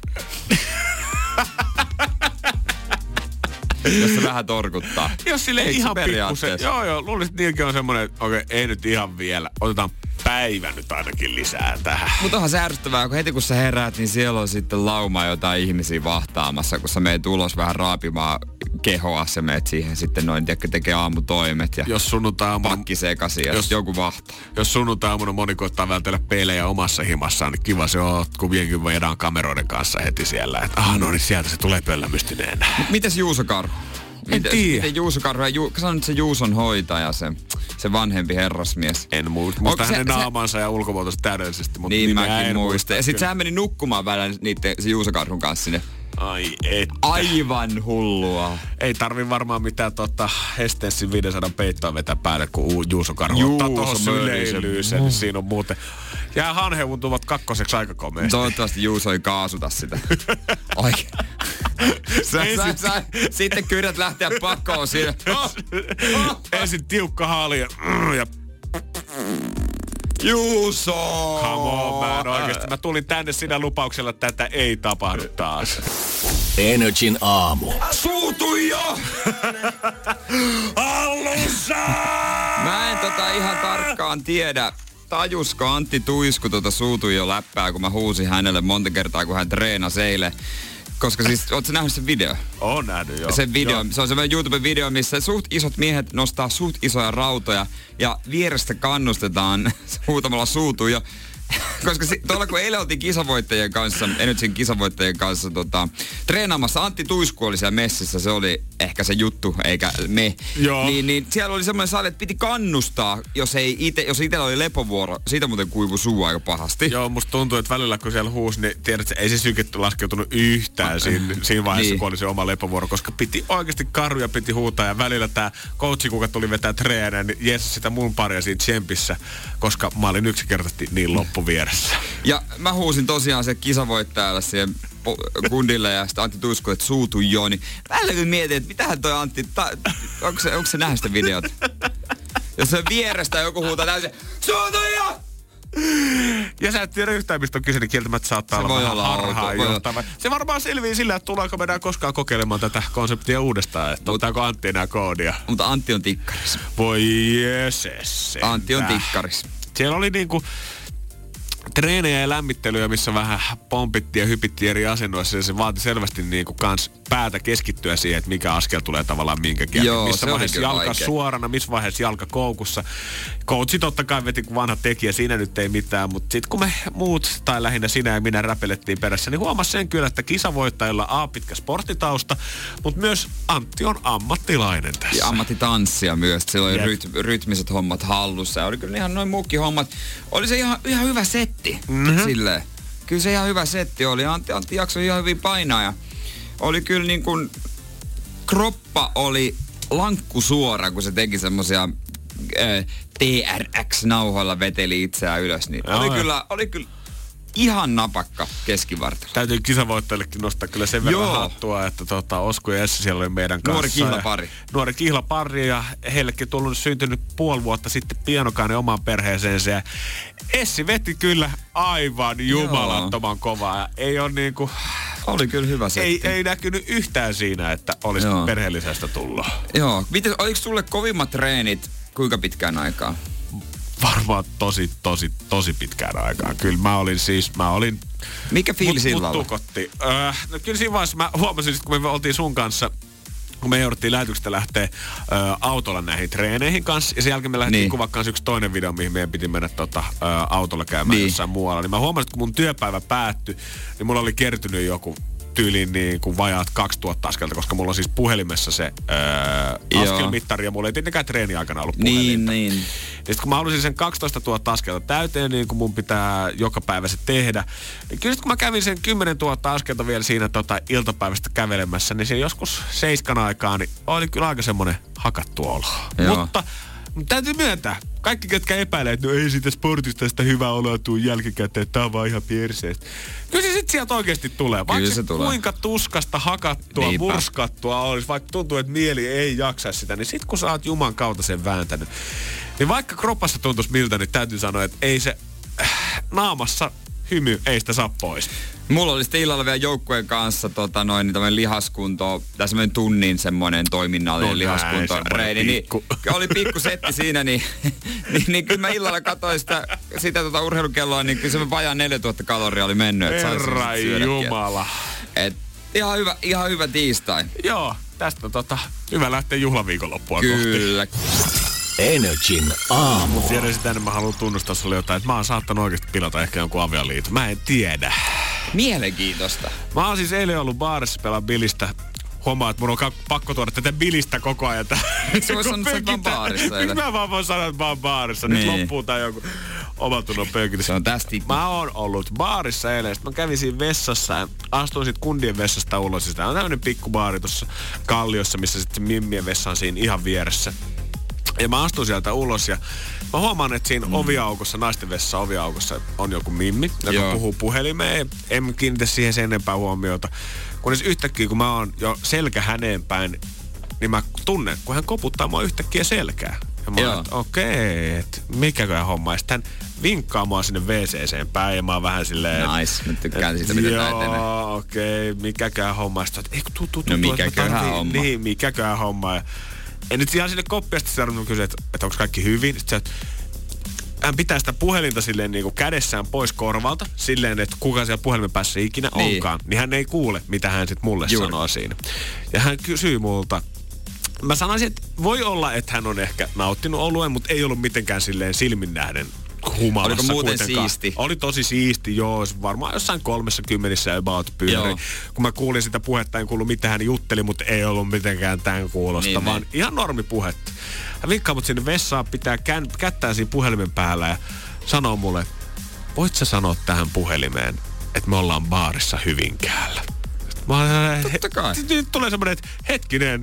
jos se vähän torkuttaa. Jos sille Eikö ihan pikkusen. Joo, joo, luulisin, että niilläkin on semmoinen, että okei, ei nyt ihan vielä. Otetaan päivä nyt ainakin lisää tähän. Mutta onhan se ärsyttävää, kun heti kun sä heräät, niin siellä on sitten lauma jotain ihmisiä vahtaamassa, kun sä meet ulos vähän raapimaan kehoa, sä meet siihen sitten noin, tiedätkö, tekee aamutoimet ja Jos pakki sekaisin jos- jos joku vahtaa. jos sunnuntai-aamuna moni koittaa vältellä pelejä omassa himassaan, niin kiva se on, kun vienkin vedään kameroiden kanssa heti siellä. Että ah, no niin sieltä se tulee pöllämystyneenä. Mites Juuso Karhu? Miten, tiedä. miten Juuso Karhu, Ju, sä nyt se Juuson hoitaja, se, se vanhempi herrasmies. En muista. Se- hänen se- naamansa ja ulkomuotoista täydellisesti, mutta Niin mäkin muistan. Ja sit sehän meni nukkumaan välillä niitten, se Juuso Karhun kanssa sinne. Ai et. Aivan hullua. Ei tarvi varmaan mitään tota Hestessin 500 peittoa vetää päälle, kun uu- Juuso Karhu Juuso ottaa tuohon mörisen. syleilyyn sen, niin siinä on muuten. Jää hanheutuvat kakkoseksi aika komeasti. Toivottavasti Juuso ei kaasuta sitä. Oikein. Sä, sä, sä, sitten kyrät lähteä pakoon siinä. Oh, Ensin tiukka haali ja, mm, ja Juuso! come on, man, oikeesti. Mä tulin tänne sinä lupauksella, että tätä ei tapahdu taas. Energin aamu. Suutu jo! Alussa! Mä en tota ihan tarkkaan tiedä. Tajusko Antti Tuisku tota suutui jo läppää, kun mä huusin hänelle monta kertaa, kun hän treenasi eilen. Koska siis, ootko nähnyt sen video? On nähnyt jo. Se video, Joo. se on semmoinen YouTube-video, missä suht isot miehet nostaa suht isoja rautoja ja vierestä kannustetaan huutamalla suutu jo. Koska si- tuolla kun eilen oltiin kisavoittajien kanssa, Energyn kisavoittajien kanssa tota, treenaamassa, Antti Tuisku oli siellä messissä, se oli ehkä se juttu, eikä me. Joo. Niin, niin siellä oli semmoinen sali, että piti kannustaa, jos ei ite, jos itsellä oli lepovuoro. Siitä muuten kuivu suu aika pahasti. Joo, musta tuntuu, että välillä kun siellä huusi, niin tiedät, että ei se syke laskeutunut yhtään siinä, siinä vaiheessa, Niin. kun oli se oma lepovuoro, koska piti oikeasti karjuja piti huutaa ja välillä tämä coachi, kuka tuli vetää treenejä, niin jeesas sitä mun paria siinä tsempissä, koska mä olin yksinkertaisesti niin loppuvieressä. Ja mä huusin tosiaan se kisavoittajalle siihen kundille ja sitten Antti Tuisku, että suutu jo, niin välillä mietin, että mitähän toi Antti, ta- onko, se, onko se nähnyt sitä videota? Jos se vierestä joku huutaa täysin, suutu jo! Ja sä et tiedä yhtään, mistä on kyse, niin kieltämättä saattaa Se olla vähän olla olla. johtava. Se varmaan selvii sillä, että tullaanko me enää koskaan kokeilemaan tätä konseptia uudestaan, että ottaako Antti enää koodia. Mutta Antti on tikkaris. Voi jeeses. Antti on tikkaris. Siellä oli niinku treenejä ja lämmittelyjä, missä vähän pompittiin ja hypittiin eri asennoissa ja se vaati selvästi niinku kans päätä keskittyä siihen, että mikä askel tulee tavallaan minkäkin. Joo, missä vaiheessa jalka vaikea. suorana, missä vaiheessa jalka koukussa. Coachi totta kai veti kuin vanha tekijä, siinä nyt ei mitään, mutta sitten kun me muut, tai lähinnä sinä ja minä räpelettiin perässä, niin huomasi sen kyllä, että kisavoittajilla A pitkä sporttitausta, mutta myös Antti on ammattilainen tässä. Ja ammattitanssia myös. Sillä oli ryt, rytmiset hommat hallussa. Ja oli kyllä ihan noin muukin hommat. Oli se ihan, ihan hyvä setti. Mm-hmm. Silleen. Kyllä se ihan hyvä setti oli. Antti, Antti jaksoi ihan hyvin painaa. Ja oli kyllä niin kuin, kroppa oli lankku suora, kun se teki semmosia äh, TRX-nauhoilla veteli itseään ylös. Niin oli, kyllä, oli kyllä ihan napakka keskivartalo. Täytyy kisavoittajillekin nostaa kyllä sen verran Joo. hattua, että tota, Osku ja Essi siellä oli meidän kanssa. Nuori Ja- kihlapari. Nuori kihlapari ja heillekin tullut syntynyt puoli vuotta sitten pienokainen omaan perheeseensä. Ja Essi veti kyllä aivan jumalattoman kovaa. Ja Ei ole niinku, Oli kyllä hyvä setti. ei, ei näkynyt yhtään siinä, että olisi Joo. perheellisestä tullut. Joo. Miten, oliko sulle kovimmat treenit kuinka pitkään aikaa? Varmaan tosi, tosi, tosi pitkään aikaan. Kyllä mä olin siis, mä olin Mikä fiilis mut, illalla? mut tukotti. Öö, no kyllä siinä vaiheessa mä huomasin, että kun me oltiin sun kanssa kun me jouduttiin lähetyksestä lähteä ö, autolla näihin treeneihin kanssa. Ja sen jälkeen me lähdettiin Niin. kuvaa kanssa yksi toinen video, mihin meidän piti mennä tota, ö, autolla käymään niin. jossain muualla. Niin mä huomasin, että kun mun työpäivä päättyi, niin mulla oli kertynyt joku tyyliin niin kuin vajaat 2000 askelta, koska mulla on siis puhelimessa se öö, askelmittari ja mulla ei tietenkään treeni aikana ollut Niin, puhelinta. niin. Ja sitten kun mä halusin sen 12 000 askelta täyteen, niin kun mun pitää joka päivä se tehdä, niin kyllä sit kun mä kävin sen 10 000 askelta vielä siinä tota, iltapäivästä kävelemässä, niin se joskus seiskan aikaa, niin oli kyllä aika semmonen hakattu olo. Mutta mutta täytyy myöntää, kaikki ketkä epäilee, että no ei siitä sportista sitä hyvää oloa tuu jälkikäteen, että tää on vaan ihan perseestä. Kyllä se sit sieltä oikeasti tulee. Vaikka se tulee. kuinka tuskasta hakattua, Niinpä. murskattua olisi, vaikka tuntuu, että mieli ei jaksa sitä, niin sit kun sä oot Juman kautta sen vääntänyt, niin vaikka kropassa tuntuisi miltä, niin täytyy sanoa, että ei se äh, naamassa hymy, ei sitä saa pois. Mulla oli sitten illalla vielä joukkueen kanssa tota, noin, tämmöinen lihaskunto, tai semmoinen tunnin semmoinen toiminnallinen No lihaskunto reeni. Niin, pikku. oli pikku setti siinä, niin, niin, niin, kyllä mä illalla katsoin sitä, sitä tota urheilukelloa, niin kyllä se vajaa 4000 kaloria oli mennyt. Herra. Jumala. Et, ihan, hyvä, ihan hyvä tiistai. Joo, tästä tota, hyvä lähteä juhlaviikonloppua kohti. Kyllä. Energin aamu. Mut vielä sitä enemmän haluan tunnustaa sulle jotain, että mä oon saattanut oikeasti pilata ehkä jonkun avioliiton. Mä en tiedä. Mielenkiintoista. Mä oon siis eilen ollut baarissa pelaa bilistä. Huomaa, että mun on pakko tuoda tätä bilistä koko ajan. Miksi sä sanoa, että vaan baarissa? Miksi mä vaan voin sanoa, että mä oon baarissa? Nyt Niin. loppuu tää joku omatunnon pöykitys. Se on tästä Mä oon ollut baarissa eilen. Sitten mä kävin siinä vessassa ja astuin sit kundien vessasta ulos. Sitä on tämmönen pikku baari tuossa kalliossa, missä sitten Mimmien vessa on siinä ihan vieressä. Ja mä astun sieltä ulos ja mä huomaan, että siinä mm. oviaukossa, naisten vessassa oviaukossa on joku mimmi, joka Joo. Puhuu puhelimeen. En kiinnitä siihen sen enempää huomiota. Kunnes yhtäkkiä, kun mä oon jo selkä häneen päin, niin mä tunnen, kun hän koputtaa mua yhtäkkiä selkää. Ja mä oon, että okei, että mikäköhän homma. Ja sitten hän vinkkaa mua sinne WCCen päin ja mä oon vähän silleen... Nice. Mä tykkään siitä, miten. Joo, okei, okay, mikäköhän homma. Sitten, että eikö tuu, tuu, tuu, No mikäköhän tarviin- homma. Niin, mikäköhän homma. Ja en nyt ihan sinne koppiasti sanonut kysyä, että, että onko kaikki hyvin. Sitten että hän pitää sitä puhelinta silleen niin kuin kädessään pois korvalta, silleen, että kuka siellä puhelimen päässä ikinä Niin. onkaan, niin hän ei kuule, mitä hän sitten mulle. Juuri. sanoo siinä. Ja hän kysyy multa, mä sanoisin, että voi olla, että hän on ehkä nauttinut oluen, mutta ei ollut mitenkään silleen silmin nähden humalassa Oliko muuten kuitenkaan. siisti? Oli tosi siisti, joo. Varmaan jossain kolmessa kymmenissä about pyöri. Kun mä kuulin sitä puhetta, en kuullut mitä hän jutteli, mutta ei ollut mitenkään tämän kuulosta, Niin, vaan niin. ihan normipuhetta. Hän vinkkaa mut sinne vessaan, pitää kän, kättää siinä puhelimen päällä ja sanoo mulle, voit sä sanoa tähän puhelimeen, että me ollaan baarissa Hyvinkäällä. Mä, Totta kai. Nyt tulee semmoinen, että hetkinen,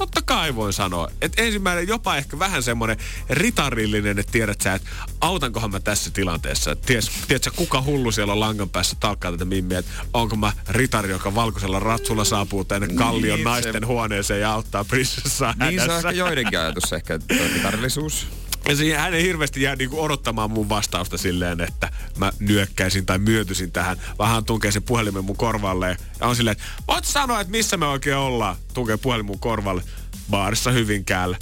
totta kai voin sanoa. Että ensimmäinen jopa ehkä vähän semmoinen ritarillinen, että tiedät sä, että autankohan mä tässä tilanteessa. Et Ties, tiedät sä, kuka hullu siellä on langan päässä talkkaa tätä mimmiä, että onko mä ritari, joka valkoisella ratsulla saapuu tänne kallion Niin, se- naisten huoneeseen ja auttaa prinsessaa Niin se on ehkä joidenkin ajatus ehkä, tarvillisuus. Ja siihen hän ei hirveästi jää niinku odottamaan mun vastausta silleen, että mä nyökkäisin tai myötyisin tähän. Vaan hän tunkee sen puhelimen mun korvalle ja on silleen, että voit sanoa, että missä me oikein ollaan. Tunkee puhelimen mun korvalle. Baarissa Hyvinkäällä.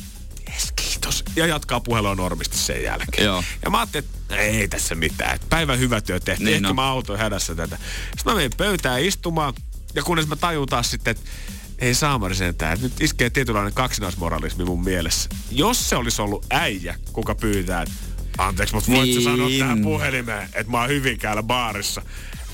Jes, kiitos. Ja jatkaa puhelua normisti sen jälkeen. Joo. Ja mä ajattelin, että ei tässä mitään. Päivän hyvä työ tehty. Niin Ehkä on. mä autoin hädässä tätä. Sitten mä menin pöytään istumaan. Ja kunnes mä tajun taas sitten, että ei saamari sentään. Nyt iskee tietynlainen kaksinaismoralismi mun mielessä. Jos se olisi ollut äijä, kuka pyytää, että anteeksi, mutta voit niin. Niin. sanoa tähän puhelimeen, että mä oon Hyvinkäällä baarissa.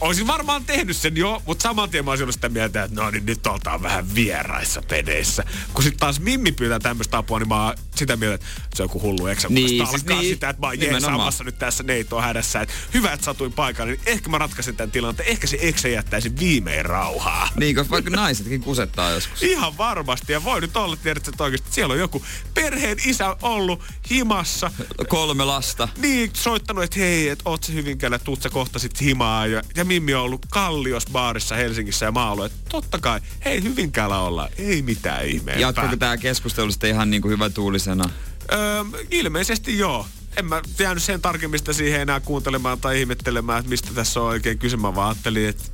Olisin varmaan tehnyt sen jo, mutta saman tien mä olisin ollut sitä mieltä, että no niin nyt oltaan vähän vieraissa pedeissä. Kun sitten taas Mimmi pyytää tämmöistä apua, niin mä oon sitä mieltä, että se on joku hullu eksä. Niin, siis alkaa niin, sitä, että mä oon jeesaamassa nyt tässä neito hädässä. Että hyvä, että satuin paikalle, niin ehkä mä ratkaisin tämän tilanteen. Ehkä se eksä jättäisi viimein rauhaa. Niin, koska vaikka naisetkin kusettaa joskus. Ihan varmasti. Ja voi nyt olla, tiedätkö, että oikeasti siellä on joku perheen isä ollut himassa. Kolme lasta. Niin, soittanut, että hei, että oot se Hyvinkäällä, tuut sä kohta sit himaa. Ja, ja Mimmi on ollut Kallios baarissa Helsingissä ja mä oon ollut, että totta kai, hei Hyvinkäällä ollaan, ei mitään ihmeempää. Jatkuuko tää keskustelu sitten ihan niinku hyvä tuulisena? Öö, ilmeisesti joo. En mä jäänyt sen tarkemmin sitä siihen enää kuuntelemaan tai ihmettelemään, että mistä tässä on oikein kyse. Mä vaan ajattelin, että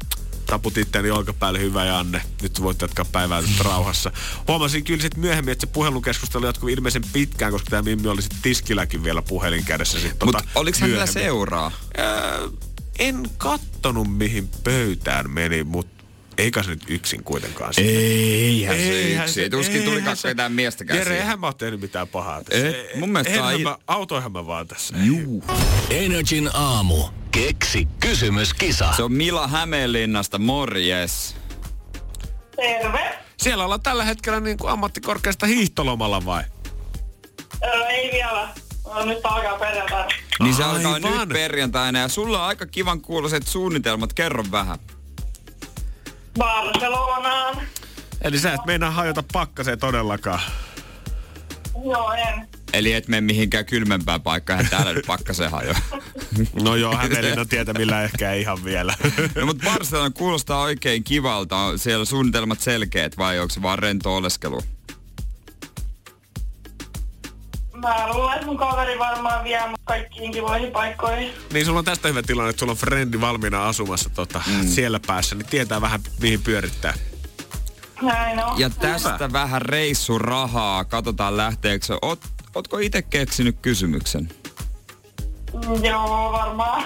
taput itseäni olkapäälle, hyvä Janne. Nyt voit jatkaa päivää nyt rauhassa. Huomasin kyllä sitten myöhemmin, että se puhelukeskustelu jatkui ilmeisen pitkään, koska tämä Mimmi oli sitten tiskilläkin vielä puhelin kädessä. Sit, Mutta tota, oliko hänellä seuraa? Öö, en kattonut mihin pöytään meni, mutta eikä se nyt yksin kuitenkaan. sinne. Eihän Eihän se yksi. Tuskin tuli se- ketään miestäkään Jere, siihen. eihän mä oo tehnyt mitään pahaa tässä. Et, mun mielestä on- mä, autoihan mä vaan tässä. Juu. Energin aamu. Keksi kysymyskisa. Se on Mila Hämeenlinnasta, morjes. Terve. Siellä ollaan tällä hetkellä niin kuin ammattikorkeasta hiihtolomalla vai? Öö, ei vielä. No, nyt alkaa perjantaina. Niin se alkaa Aivan. nyt perjantaina ja sulla on aika kivan kuuloiset suunnitelmat. Kerro vähän. Barcelonaan. Eli sä et meinaa hajota pakkaseen todellakaan. Joo, en. Eli et mene mihinkään kylmempään paikkaan, eihän täällä nyt pakkaseen hajoa. No joo, Hämeenlinnan tietämillä ehkä ei ihan vielä. No mutta Barcelona kuulostaa oikein kivalta. On siellä suunnitelmat selkeät vai onko se vaan rento oleskelu? Mä luulen, että mun kaveri varmaan vie mut kaikkiin kivoihin paikkoihin. niin sulla on tästä hyvä tilanne, että sulla on frendi valmiina asumassa tota, mm. siellä päässä, niin tietää vähän mihin pyörittää. Näin on. Ja tästä vähän reissurahaa. Katsotaan lähteekö se. Oot, ootko itse keksinyt kysymyksen? Mm, Joo, varmaan.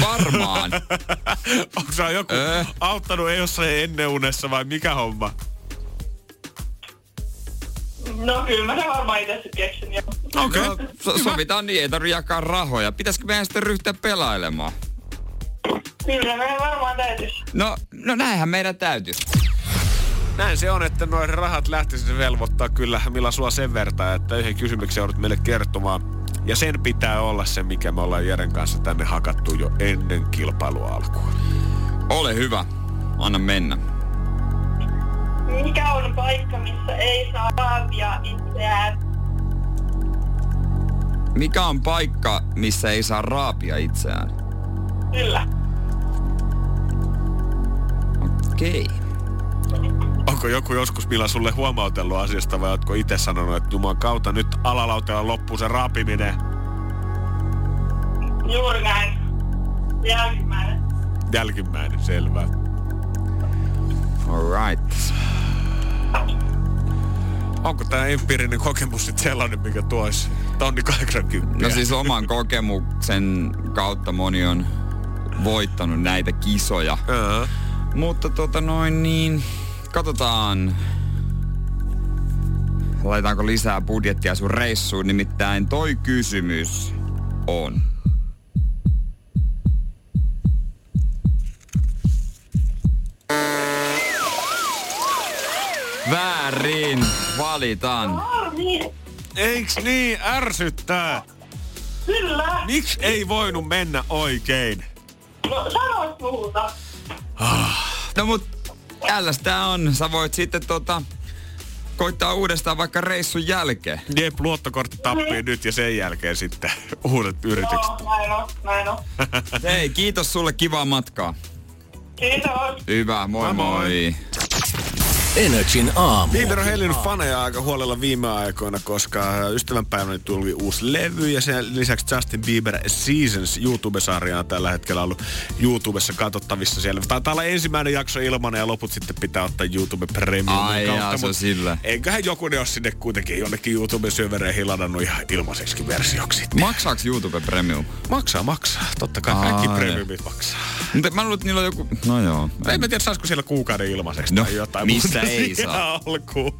Varmaan. Onko joku Äh. auttanut ei jossain ennen unessa vai mikä homma? No kyllä mä sen varmaan itse keksin jo. Okei. No, so, sovitaan niin, ei tarvitse jakaa rahoja. Pitäisikö meidän sitten ryhtyä pelailemaan? Kyllä meidän varmaan täytyisi. No, no näinhän meidän täytyisi. Näin se on, että noin rahat lähtisi se velvoittaa kyllä Milla sua sen verran, että yhden kysymyksen joudut meille kertomaan. Ja sen pitää olla se, mikä me ollaan Jeren kanssa tänne hakattu jo ennen kilpailua alkua. Ole hyvä. Anna mennä. Mikä on paikka, missä ei saa raapia itseään? Mikä on paikka, missä ei saa raapia itseään? Kyllä. Okei. Onko joku joskus Milla sulle huomautellut asiasta vai ootko itse sanonut, että Jumalan kautta nyt alalautella loppuu se raapiminen? Juuri näin. Jälkimmäinen. Jälkimmäinen, selvä. Alright. Onko tämä empiirinen kokemus sitten sellainen, mikä tuoisi tonni 80? No siis oman kokemuksen kautta moni on voittanut näitä kisoja. Mutta tota noin niin, katsotaan. Laitaanko lisää budjettia sun reissuun, nimittäin toi kysymys on. Väärin valitaan. Harmi. Eiks niin ärsyttää? Kyllä. Miksi ei voinut mennä oikein? No sanois muuta. No mut tällaista on. Sä voit sitten tota, koittaa uudestaan vaikka reissun jälkeen. Jep, luottokortti tappii nyt ja sen jälkeen sitten uudet yritykset. Joo, näin on, näin on. Hei, kiitos sulle kivaa matkaa. Kiitos. Hyvä, moi Moi moi. moi. Energin aamu. Bieber on hellinyt faneja aika huolella viime aikoina, koska ystävänpäivänä tuli uusi levy ja sen lisäksi Justin Bieber Seasons YouTube-sarja on tällä hetkellä ollut YouTubessa katsottavissa siellä. Taitaa olla ensimmäinen jakso ilmanen ja loput sitten pitää ottaa YouTube Premium Ai jaa, se on sillä. Eiköhän joku ne ole sinne kuitenkin jonnekin YouTube-syövereihin ladannut ihan ilmaiseksi versioksi. Maksaaks YouTube Premium? Maksaa, maksaa. Totta kai kaikki Ai. premiumit maksaa. Mutta mä luulen, että niillä on joku... No joo. En mä tiedä, saisiko siellä kuukauden ilmaiseksi No, tai jotain missä muuta. Ei saa. Alkuun.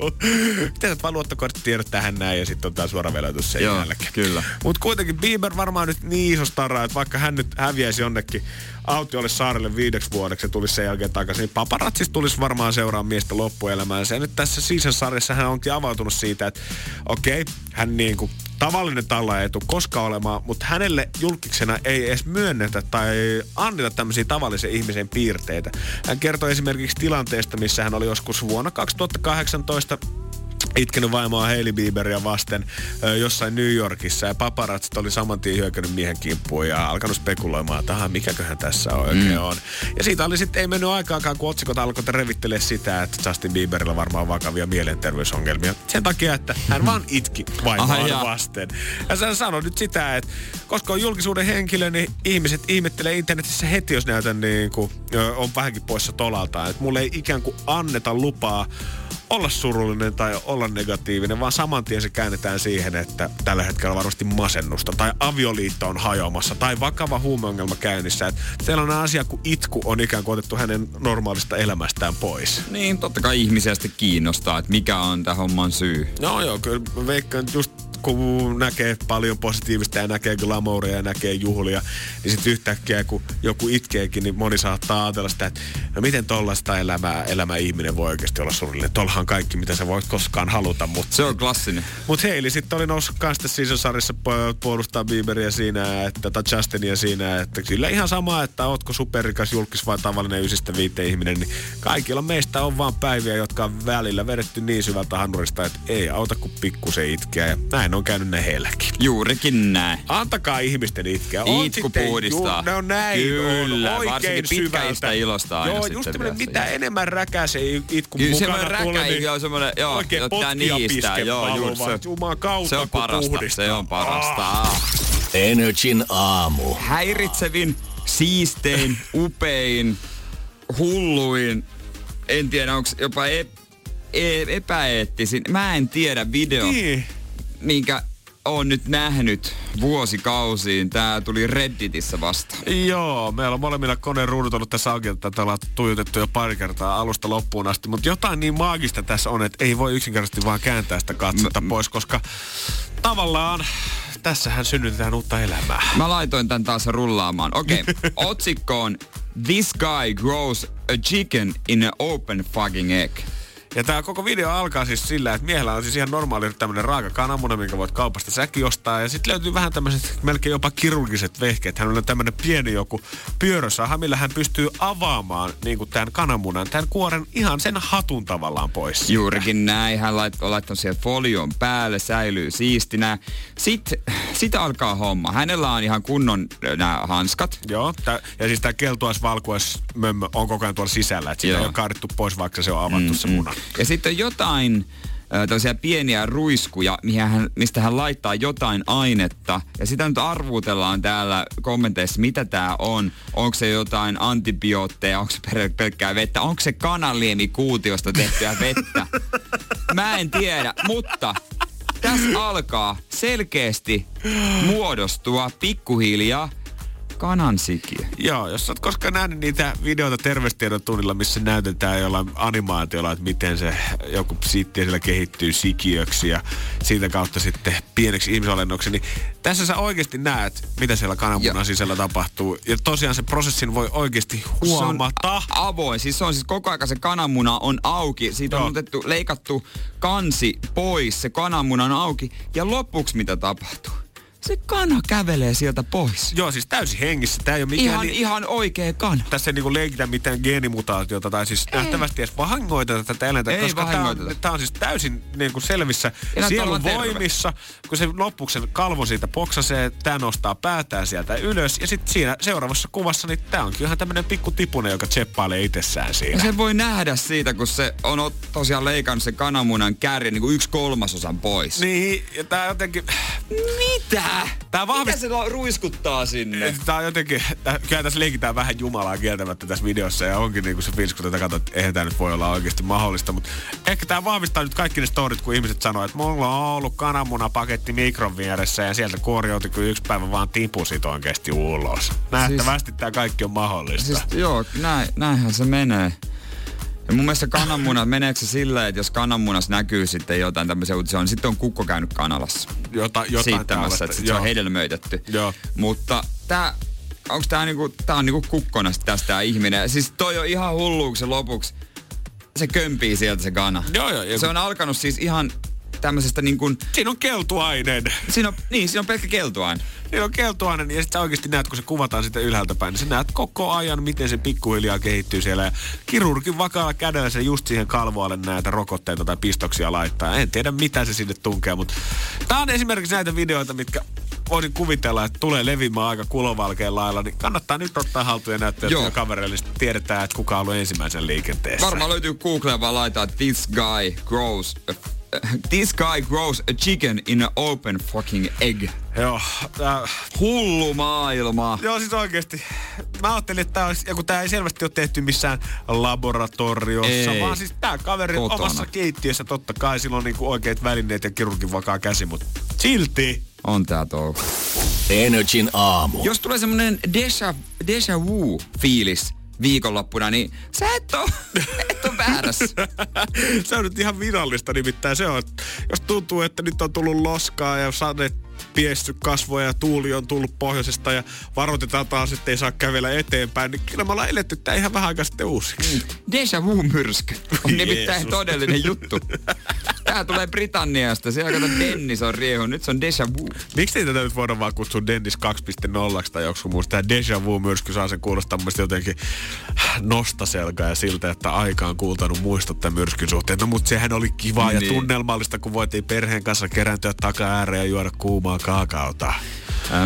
Miten sä vaan luottokorttitiedot tähän näin ja sitten on tää suora veloitus sen Joo, jälkeen. kyllä. Mutta kuitenkin Bieber varmaan nyt niin iso stara, että vaikka hän nyt häviäisi jonnekin autiolle saarelle viideksi vuodeksi ja tulisi sen jälkeen takaisin, niin paparazzis tulisi varmaan seuraamaan miestä loppuelämäänsä. Ja nyt tässä season-sarjassa hän onkin avautunut siitä, että okei, okay, hän niin kuin tavallinen talla ei tule koskaan olemaan, mutta hänelle julkiksena ei edes myönnetä tai anneta tämmöisiä tavallisen ihmisen piirteitä. Hän kertoi esimerkiksi tilanteesta, missä hän oli joskus vuonna 2018 itkenyt vaimoa Hailey Bieberia vasten ö, jossain New Yorkissa ja paparazzit oli saman tien hyökännyt miehen kimppuun ja alkanut spekuloimaan, että aha, mikäköhän tässä oikein mm. on. Ja siitä oli sitten, ei mennyt aikaakaan, kun otsikot alkoi revittelee sitä, että Justin Bieberillä varmaan on vakavia mielenterveysongelmia. Sen takia, että hän vaan itki vaimoaan vasten. Ja hän sanoi nyt sitä, että koska on julkisuuden henkilö, niin ihmiset ihmettelee internetissä heti, jos näytän niin kuin, on vähänkin poissa tolalta. Että mulle ei ikään kuin anneta lupaa olla surullinen tai olla negatiivinen, vaan saman tien se käännetään siihen, että tällä hetkellä varmasti masennusta tai avioliitto on hajoamassa tai vakava huumeongelma käynnissä. Että sellainen asia kuin itku on ikään kuin otettu hänen normaalista elämästään pois. Niin, totta kai ihmisiä sitten kiinnostaa, että mikä on tämän homman syy. No joo, kyllä mä veikkaan että just kun näkee paljon positiivista ja näkee glamouria ja näkee juhlia, niin sitten yhtäkkiä kun joku itkeekin, niin moni saattaa ajatella sitä, että no miten tollaista elämää, elämä ihminen voi oikeasti olla surullinen. Tollahan kaikki, mitä sä voit koskaan haluta, mutta... Se on klassinen. Mutta Heili sitten oli noussut kans tässä season-sarjassa pu- puolustaa Bieberia siinä, että, tai Justinia siinä, että kyllä ihan sama, että ootko superrikas julkis vai tavallinen ysistä viite ihminen, niin kaikilla meistä on vaan päiviä, jotka on välillä vedetty niin syvältä hanurista, että ei auta kuin pikkusen itkeä. Ja näin on käynyt ne heilläkin. Juurikin näin. Antakaa ihmisten itkeä. On Itku sitten puhdistaa. Ju, ne on näin. Kyllä, on oikein varsinkin pitkäistä syvältä. ilosta aina Joo, sitten just tämmönen, vielä mitä siihen. enemmän räkää se itku Kyllä mukana semmoinen tulee, räkä, niin joo, semmoinen, joo, oikein potkia pisken joo, juuri valumaan. se. Juman kautta, Se on parasta, puhdistaa. se on parasta. Ah. Energin aamu. Häiritsevin, siistein, upein, hulluin, en tiedä onko jopa ep, e, epäeettisin. Mä en tiedä video, Niin. Minkä on nyt nähnyt vuosikausiin. Tää tuli Redditissä vastaan. Joo, meillä on molemmilla koneen ruudut ollut tässä auki, että tätä ollaan tuijotettu jo pari kertaa alusta loppuun asti. Mutta jotain niin maagista tässä on, että ei voi yksinkertaisesti vaan kääntää sitä katsetta pois, koska tavallaan tässähän synnytetään uutta elämää. Mä laitoin tän taas rullaamaan. Okei, okay. otsikko on This guy grows a chicken in an open fucking egg. Ja tämä koko video alkaa siis sillä, että miehellä on siis ihan normaali tämmönen raaka kananmuna, minkä voit kaupasta säkin ostaa. Ja sitten löytyy vähän tämmöiset melkein jopa kirurgiset vehkeet. Hän on tämmönen pieni joku pyörösaha, millä hän pystyy avaamaan niin kuin tämän kananmunan, tämän kuoren ihan sen hatun tavallaan pois. Juurikin näin. Hän lait, on laittanut siihen folion päälle, säilyy siistinä. Sitten sit alkaa homma. Hänellä on ihan kunnon nämä hanskat. Joo, tää, ja siis tämä keltuais valkuais mömmö on koko ajan tuolla sisällä, että sitä Joo. ei ole kaadettu pois, vaikka se on avattu mm, se muna. Ja sitten jotain tällaisia pieniä ruiskuja, mihin hän, mistä hän laittaa jotain ainetta. Ja sitä nyt arvuutellaan täällä kommenteissa, mitä tämä on. Onko se jotain antibiootteja, onko se pel- pelkkää vettä, onko se kananliemi kuutiosta tehtyä vettä. Mä en tiedä, mutta tässä alkaa selkeästi muodostua pikkuhiljaa kanansikiö. Joo, jos sä oot koskaan nähnyt niitä videoita terveystiedon tunnilla, missä näytetään jollain animaatiolla, että miten se joku siitti siellä kehittyy sikiöksi ja siitä kautta sitten pieneksi ihmisolennoksi, niin tässä sä oikeasti näet, mitä siellä kananmunan sisällä tapahtuu. Ja tosiaan se prosessin voi oikeasti Se on huomata. avoin. Siis se on siis koko ajan se kananmuna on auki. Siitä Joo. on otettu, leikattu kansi pois. Se kananmuna on auki. Ja lopuksi mitä tapahtuu? Se kana kävelee sieltä pois. Joo, siis täysin hengissä. Tää ei ole mikään Ihan, niin, ihan oikea kana. tässä ei niinku leikitä mitään geenimutaatiota tai siis ei. nähtävästi edes vahingoiteta tätä eläintä, Ei koska tää on, tää on siis täysin niinku selvissä Ja sielun olevan terve. voimissa, kun se lopuksi sen kalvo siitä poksasee, tää nostaa päätään sieltä ylös ja sitten siinä seuraavassa kuvassa, niin tää onkin ihan tämmönen pikku tipunen, joka tseppailee itsessään Ja siinä. se voi nähdä siitä, kun se on tosiaan leikannut sen kananmunan kärjen niin kuin yksi kolmasosan pois. Niin, ja tää jotenkin, Mitä? Tää vahvist- Mitä se ruiskuttaa sinne? Tää on jotenkin, tää, kyllä tässä leikitään vähän Jumalaa kieltämättä tässä videossa ja onkin niinku se fiilis, kun tätä katsot, että eihän tää nyt voi olla oikeasti mahdollista, mutta ehkä tää vahvistaa nyt kaikki ne storit, kun ihmiset sanoo, että mulla on ollut kananmunapaketti mikron vieressä ja sieltä kuoriouti, kun yksi päivä vaan tipusit oikeasti ulos. Nähtävästi tää kaikki on mahdollista. Siis, joo, näin, näinhän se menee. Ja mun mielestä kananmunat, meneekö se silleen, että jos kananmunas näkyy sitten jotain tämmöisiä uutisia, niin sitten on kukko käynyt kanalassa. Jota, jotain Siittämässä, että sit se on hedelmöitetty. Joo. Mutta tää, onks tää niinku, tää on niinku kukkona tästä tää ihminen. Siis toi on ihan hullu, kun se lopuksi, se kömpii sieltä se kana. Joo, joo, Se on alkanut siis ihan tämmöisestä niin kuin, Siinä on keltuainen. siinä on, niin, siinä on pelkkä keltuaine. Siinä on keltuainen ja sitten oikeasti näet, kun se kuvataan sitä ylhäältä päin, niin sä näet koko ajan, miten se pikkuhiljaa kehittyy siellä. Ja kirurgin vakaalla kädellä se just siihen kalvoalle näitä rokotteita tai pistoksia laittaa. En tiedä, mitä se sinne tunkee, mutta tää on esimerkiksi näitä videoita, mitkä voisin kuvitella, että tulee levimään aika kulovalkeen lailla, niin kannattaa nyt ottaa haltuun ja näyttää Joo. Kavereille, niin tiedetään, että kuka on ollut ensimmäisen liikenteessä. Varmaan löytyy Googleen vaan laittaa, this guy grows a, this guy grows a chicken in an open fucking egg. Joo, tää, Hullu maailma. Joo, siis oikeesti. Mä ajattelin, että tää olisi, ja kun tää ei selvästi ole tehty missään laboratoriossa, Ei. vaan siis tää kaveri Kotona. omassa keittiössä totta kai sillä on niinku oikeat välineet ja kirurgin vakaa käsi, mutta silti. On tää touko. Energin aamu. Jos tulee semmonen deja, deja vu fiilis viikonloppuna, niin sä et oo väärässä. se on nyt ihan virallista nimittäin. Se on, jos tuntuu, että nyt on tullut loskaa ja sade piessy kasvoja ja tuuli on tullut pohjoisesta ja varoitetaan taas, että ei saa kävellä eteenpäin, niin kyllä me ollaan eletty tää ihan vähän aikaa sitten uusiksi. Deja vu myrsky on nimittäin todellinen juttu. Tää tulee Britanniasta. Siellä kato Dennis on riehu. Nyt se on deja vu. Miksi ei tätä nyt voida vaan kutsua Dennis 2.0 tai joku muusta? Tämä Deja Vu myrsky saa sen kuulostaa mun jotenkin nostaselkaa ja siltä, että aika on kuultanut muistot tämän myrskyn suhteen. No mutta sehän oli kivaa ja Niin. tunnelmallista, kun voitiin perheen kanssa kerääntyä taka ääreen ja juoda kuumaa kaakaota.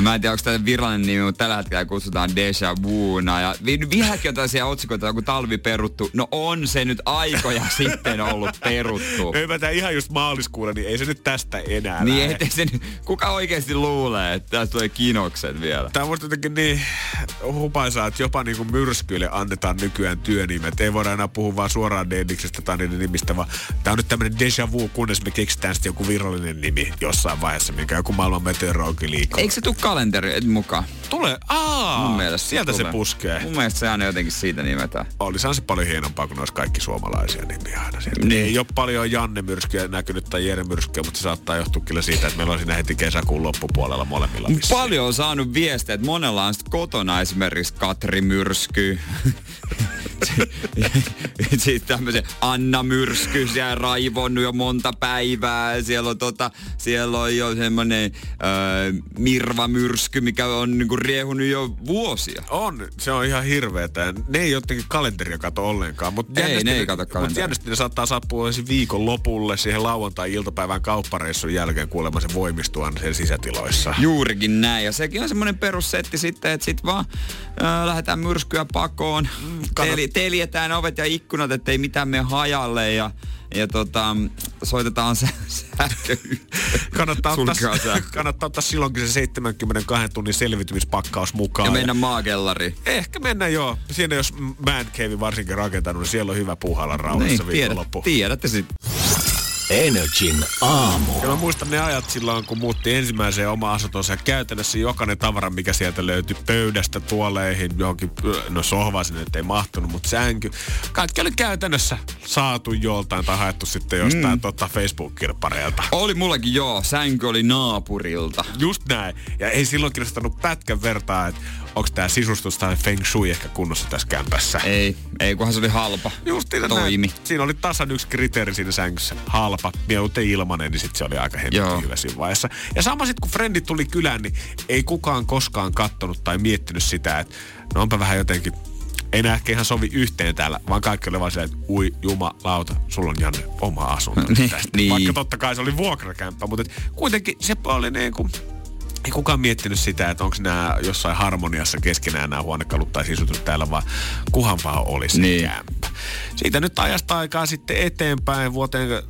Mä en tiedä, onko tämä virallinen nimi, mutta tällä hetkellä kutsutaan Deja Vuuna. Ja vi- vieläkin on tällaisia otsikoita, joku talvi peruttu. No on se nyt aikoja sitten ollut peruttu. Ei mä tää ihan just maaliskuulle, niin ei se nyt tästä enää Niin lähde. ettei se nyt, kuka oikeasti luulee, että tästä tulee kinokset vielä? Tämä on musta jotenkin niin hupaisaa, että jopa niinku myrskyille annetaan nykyään työnimet. Ei voida enää puhua vaan suoraan Dendiksestä tai niiden nimistä, vaan tämä on nyt tämmöinen deja vu, kunnes me keksitään sitten joku virallinen nimi jossain vaiheessa, mikä joku maailman meteorologi liikkuu. Eikö se tule kalenteri mukaan? Tule, aa, Mun mielestä sieltä tulee. se puskee. Mun mielestä se aina jotenkin siitä nimetään. Olisihan se paljon hienompaa, kun ne olisi kaikki suomalaisia nimiä aina sieltä. Niin. Ei ole paljon Janne myrskyjä näkynyt tai Jere myrskyjä, mutta se saattaa johtua kyllä siitä, että meillä on siinä heti kesäkuun loppupuolella molemmilla vissiin. Paljon on saanut viestejä, että monella on kotona esimerkiksi Katri Myrsky. Sitten tämmöisen Anna Myrsky, siellä raivonnut jo monta päivää. Siellä on, tota, siellä on jo semmoinen äh, Mirva Myrsky, mikä on niinku riehunut jo vuosia. On, se on ihan hirveetä. Ne ei jotenkin kalenteria kato ollenkaan. Mutta Ei, ne ei kato Mutta kalenteria. jännästi ne saattaa saapua ensin viikon lopulle siihen lauantai-iltapäivän kauppareissun jälkeen kuulemma se voimistuu aina siellä sisätiloissa. Juurikin näin. Ja sekin on semmoinen perussetti sitten, että sit vaan äh, lähdetään myrskyä pakoon. Teli, teljetään ovet ja ikkunat, ettei mitään mene hajalle ja, ja tota, soitetaan se. Kannattaa ottaa, sähkö. kannattaa ottaa silloinkin se 72 tunnin selvitymispakkaus mukaan. Ja mennä maakellariin. Ehkä mennä joo. Siinä jos Man Cave varsinkin rakentanut, niin siellä on hyvä puuhalla rauhassa Niin, niin, tiedät, viikonloppu. tiedätte sitten. Energin aamu. Ja mä muistan ne ajat silloin, kun muutti ensimmäiseen oma asuntonsa ja käytännössä jokainen tavara, mikä sieltä löytyi pöydästä tuoleihin, johonkin, no sohva sinne ei mahtunut, mutta sänky. Kaikki oli käytännössä saatu joltain tai haettu sitten jostain mm. tota Facebook-kirppareilta. Oli mullakin joo, sänky oli naapurilta. Just näin. Ja ei silloin kirjoittanut pätkän vertaa, että onko tämä sisustus tai feng shui ehkä kunnossa tässä kämpässä. Ei, ei kunhan se oli halpa. Justiin Toimi. Näin. Siinä oli tasan yksi kriteeri siinä sängyssä. Halpa, mieluiten ilmanen, niin sitten se oli aika hemmetin hyvä siinä vaiheessa. Ja sama sitten kun frendit tuli kylään, niin ei kukaan koskaan kattonut tai miettinyt sitä, että no onpa vähän jotenkin ei nää ehkä ihan sovi yhteen täällä, vaan kaikki oli vaan silleen, että ui jumalauta, sulla on Janne oma asunto Niin, niin. Vaikka totta kai se oli vuokrakämppä, mutta kuitenkin se oli niin kuin, ei kukaan miettinyt sitä, että onko nämä jossain harmoniassa keskenään nämä huonekalut tai sisutut täällä, vaan kuhan vaan olisi Niin. kämppä. Siitä nyt ajasta aikaa sitten eteenpäin vuoteen, ö,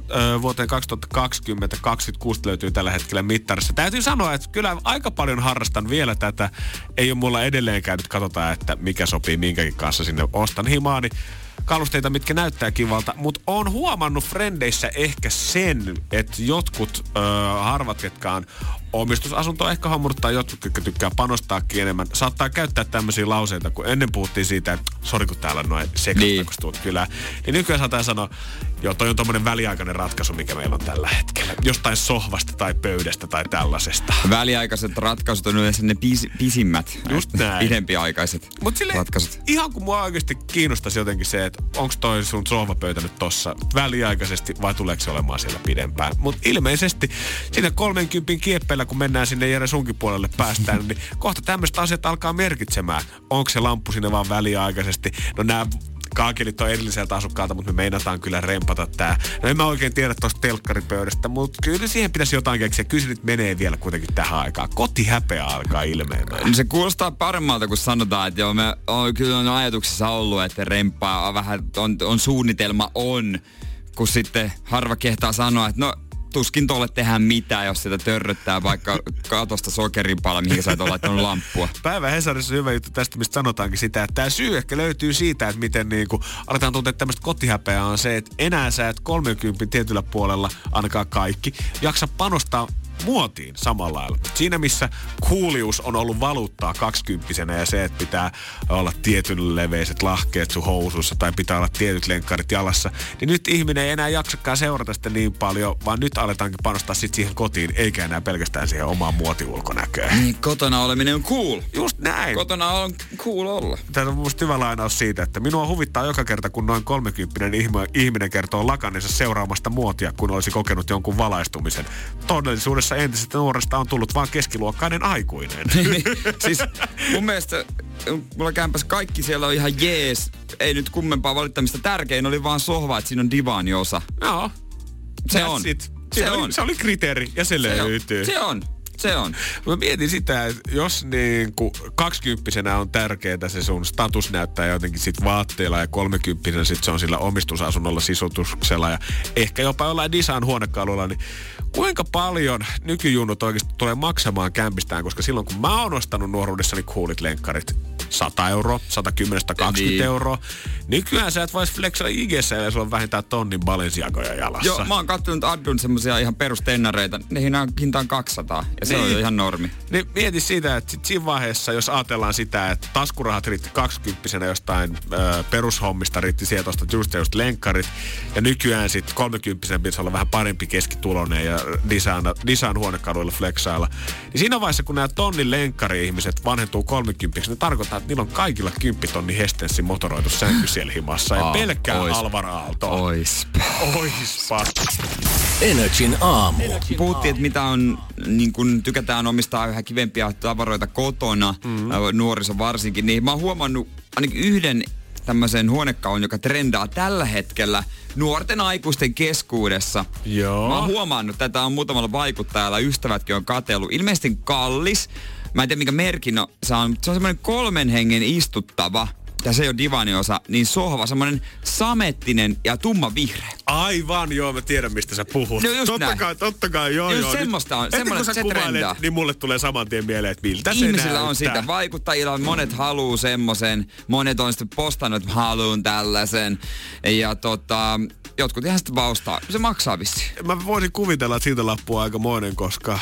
vuoteen 2020 26 löytyy tällä hetkellä mittarissa. Täytyy sanoa, että kyllä aika paljon harrastan vielä tätä. Ei ole mulla edelleenkään nyt katsotaan, että mikä sopii minkäkin kanssa sinne. Ostan himaani kalusteita, mitkä näyttää kivalta, mutta on huomannut frendeissä ehkä sen, että jotkut ö, harvat, ketkä on omistusasunto ehkä hommurttaa jotkut, jotka tykkää panostaakin enemmän. Saattaa käyttää tämmöisiä lauseita, kun ennen puhuttiin siitä, että sori kun täällä on noin sekasta, Niin. kun tulet kylään. Niin nykyään saattaa sanoa, joo toi on tommonen väliaikainen ratkaisu, mikä meillä on tällä hetkellä. Jostain sohvasta tai pöydästä tai tällaisesta. Väliaikaiset ratkaisut on yleensä ne pis, pisimmät. Just näin. Pidempiaikaiset Mut sille, ratkaisut. ihan kun mua oikeasti kiinnostaisi jotenkin se, että onko toi sun sohvapöytä nyt tossa väliaikaisesti vai tuleeko se olemaan siellä pidempään. Mutta ilmeisesti siinä 30 kieppeillä, kun mennään sinne Jere sunkin puolelle päästään, niin kohta tämmöistä asiat alkaa merkitsemään. Onko se lamppu sinne vaan väliaikaisesti? No nämä kaakelit on edelliseltä asukkaalta, mutta me meinataan kyllä rempata tää. No en mä oikein tiedä tosta telkkaripöydästä, mutta kyllä siihen pitäisi jotain keksiä. Kyllä nyt menee vielä kuitenkin tähän aikaan. Kotihäpeä alkaa. Niin se kuulostaa paremmalta, kun sanotaan, että joo, me on, kyllä on ajatuksessa ollut, että remppaa on vähän, on, on suunnitelma on, kun sitten harva kehtaa sanoa, että no tuskin tuolle tehdään mitään, jos sitä törröttää vaikka katosta sokeripala, mihin sä et ole laittanut lamppua. Päivä Hesarissa on hyvä juttu tästä, mistä sanotaankin sitä, että tämä syy ehkä löytyy siitä, että miten niinku aletaan tuntea tämmöistä kotihäpeää on se, että enää sä et 30 tietyllä puolella, ainakaan kaikki, jaksa panostaa muotiin samalla lailla. Siinä missä kuulius on ollut valuuttaa kaksikymppisenä ja se, että pitää olla tietyn leveiset lahkeet sun housuissa tai pitää olla tietyt lenkkarit jalassa, niin nyt ihminen ei enää jaksakaan seurata sitä niin paljon, vaan nyt aletaankin panostaa sit siihen kotiin, eikä enää pelkästään siihen omaan muotiulkonäköön. Niin, kotona oleminen on cool. Just näin. Kotona on cool olla. Tämä on musta hyvä lainaus siitä, että minua huvittaa joka kerta, kun noin 30 ihminen, ihminen kertoo lakanensa seuraamasta muotia, kun olisi kokenut jonkun valaistumisen. Todellisuudessa entisestä nuoresta on tullut vain keskiluokkainen aikuinen. siis mun mielestä mulla kämpäs kaikki siellä on ihan jees. Ei nyt kummempaa valittamista. Tärkein oli vaan sohva, että siinä on divaaniosa. Joo. Se That's on. It. Se Se, oli, on. se oli kriteeri ja se, Se on. löytyy. Se on. Se on. Mä mietin sitä, että jos niin kuin kaksikymppisenä on tärkeää se sun status näyttää jotenkin sit vaatteilla ja kolmekymppisenä sit se on sillä omistusasunnolla sisutuksella ja ehkä jopa jollain design huonekalulla, niin kuinka paljon nykyjunnut oikeasti tulee maksamaan kämpistään, koska silloin kun mä oon ostanut nuoruudessani coolit lenkkarit, 100 euroa, 110, 120 Niin. euroa. Nykyään sä et vois flexaa IGssä ja sulla on vähintään tonnin Balenciagoja jalassa. Joo, mä oon kattonut Addun semmosia ihan perustennareita. Hinta on 200. Ja se on Niin. jo ihan normi. Niin mieti sitä, että sit siinä vaiheessa, jos ajatellaan sitä, että taskurahat riitti 20 jostain ö, perushommista, riitti sieltä tuosta just, just lenkkarit, ja nykyään sitten 30 pitäisi olla vähän parempi keskitulonen ja design, design huonekaluilla flexailla. Niin siinä vaiheessa, kun nämä tonnin lenkkari-ihmiset vanhentuu 30 niin tarkoittaa, että niillä on kaikilla 10 tonni Hestenssin motoroitu sänky siellä himassa. Ja pelkkää ois. Alvar Aaltoa. Oispa. Oispa. Energin aamu. Puhuttiin, että mitä on, niin kun tykätään omistaa yhä kivempiä tavaroita kotona, mm-hmm. nuoriso varsinkin, niin mä oon huomannut ainakin yhden tämmöisen huonekaun, joka trendaa tällä hetkellä nuorten aikuisten keskuudessa. Joo. Mä oon huomannut, tätä on muutamalla vaikuttajalla, ystävätkin on katellut. Ilmeisesti kallis. Mä en tiedä mikä merkin on. Se on, se on semmoinen kolmen hengen istuttava, ja se ei ole divaniosa, niin sohva, semmoinen samettinen ja tumma vihreä. Aivan, joo, mä tiedän mistä sä puhut. No just totta näin. kai, totta kai, joo, Just joo. semmoista on, semmoinen, kun sä se kuvailet, trendaa. niin mulle tulee saman tien mieleen, että miltä se Ihmisillä on näyttää. sitä, vaikuttajilla on, monet haluu semmoisen, monet on sitten postannut, että haluun tällaisen. Ja tota, jotkut ihan sitten vaan ostaa. Se maksaa vissiin. Mä voisin kuvitella, että siitä lappuu aikamoinen, koska äh,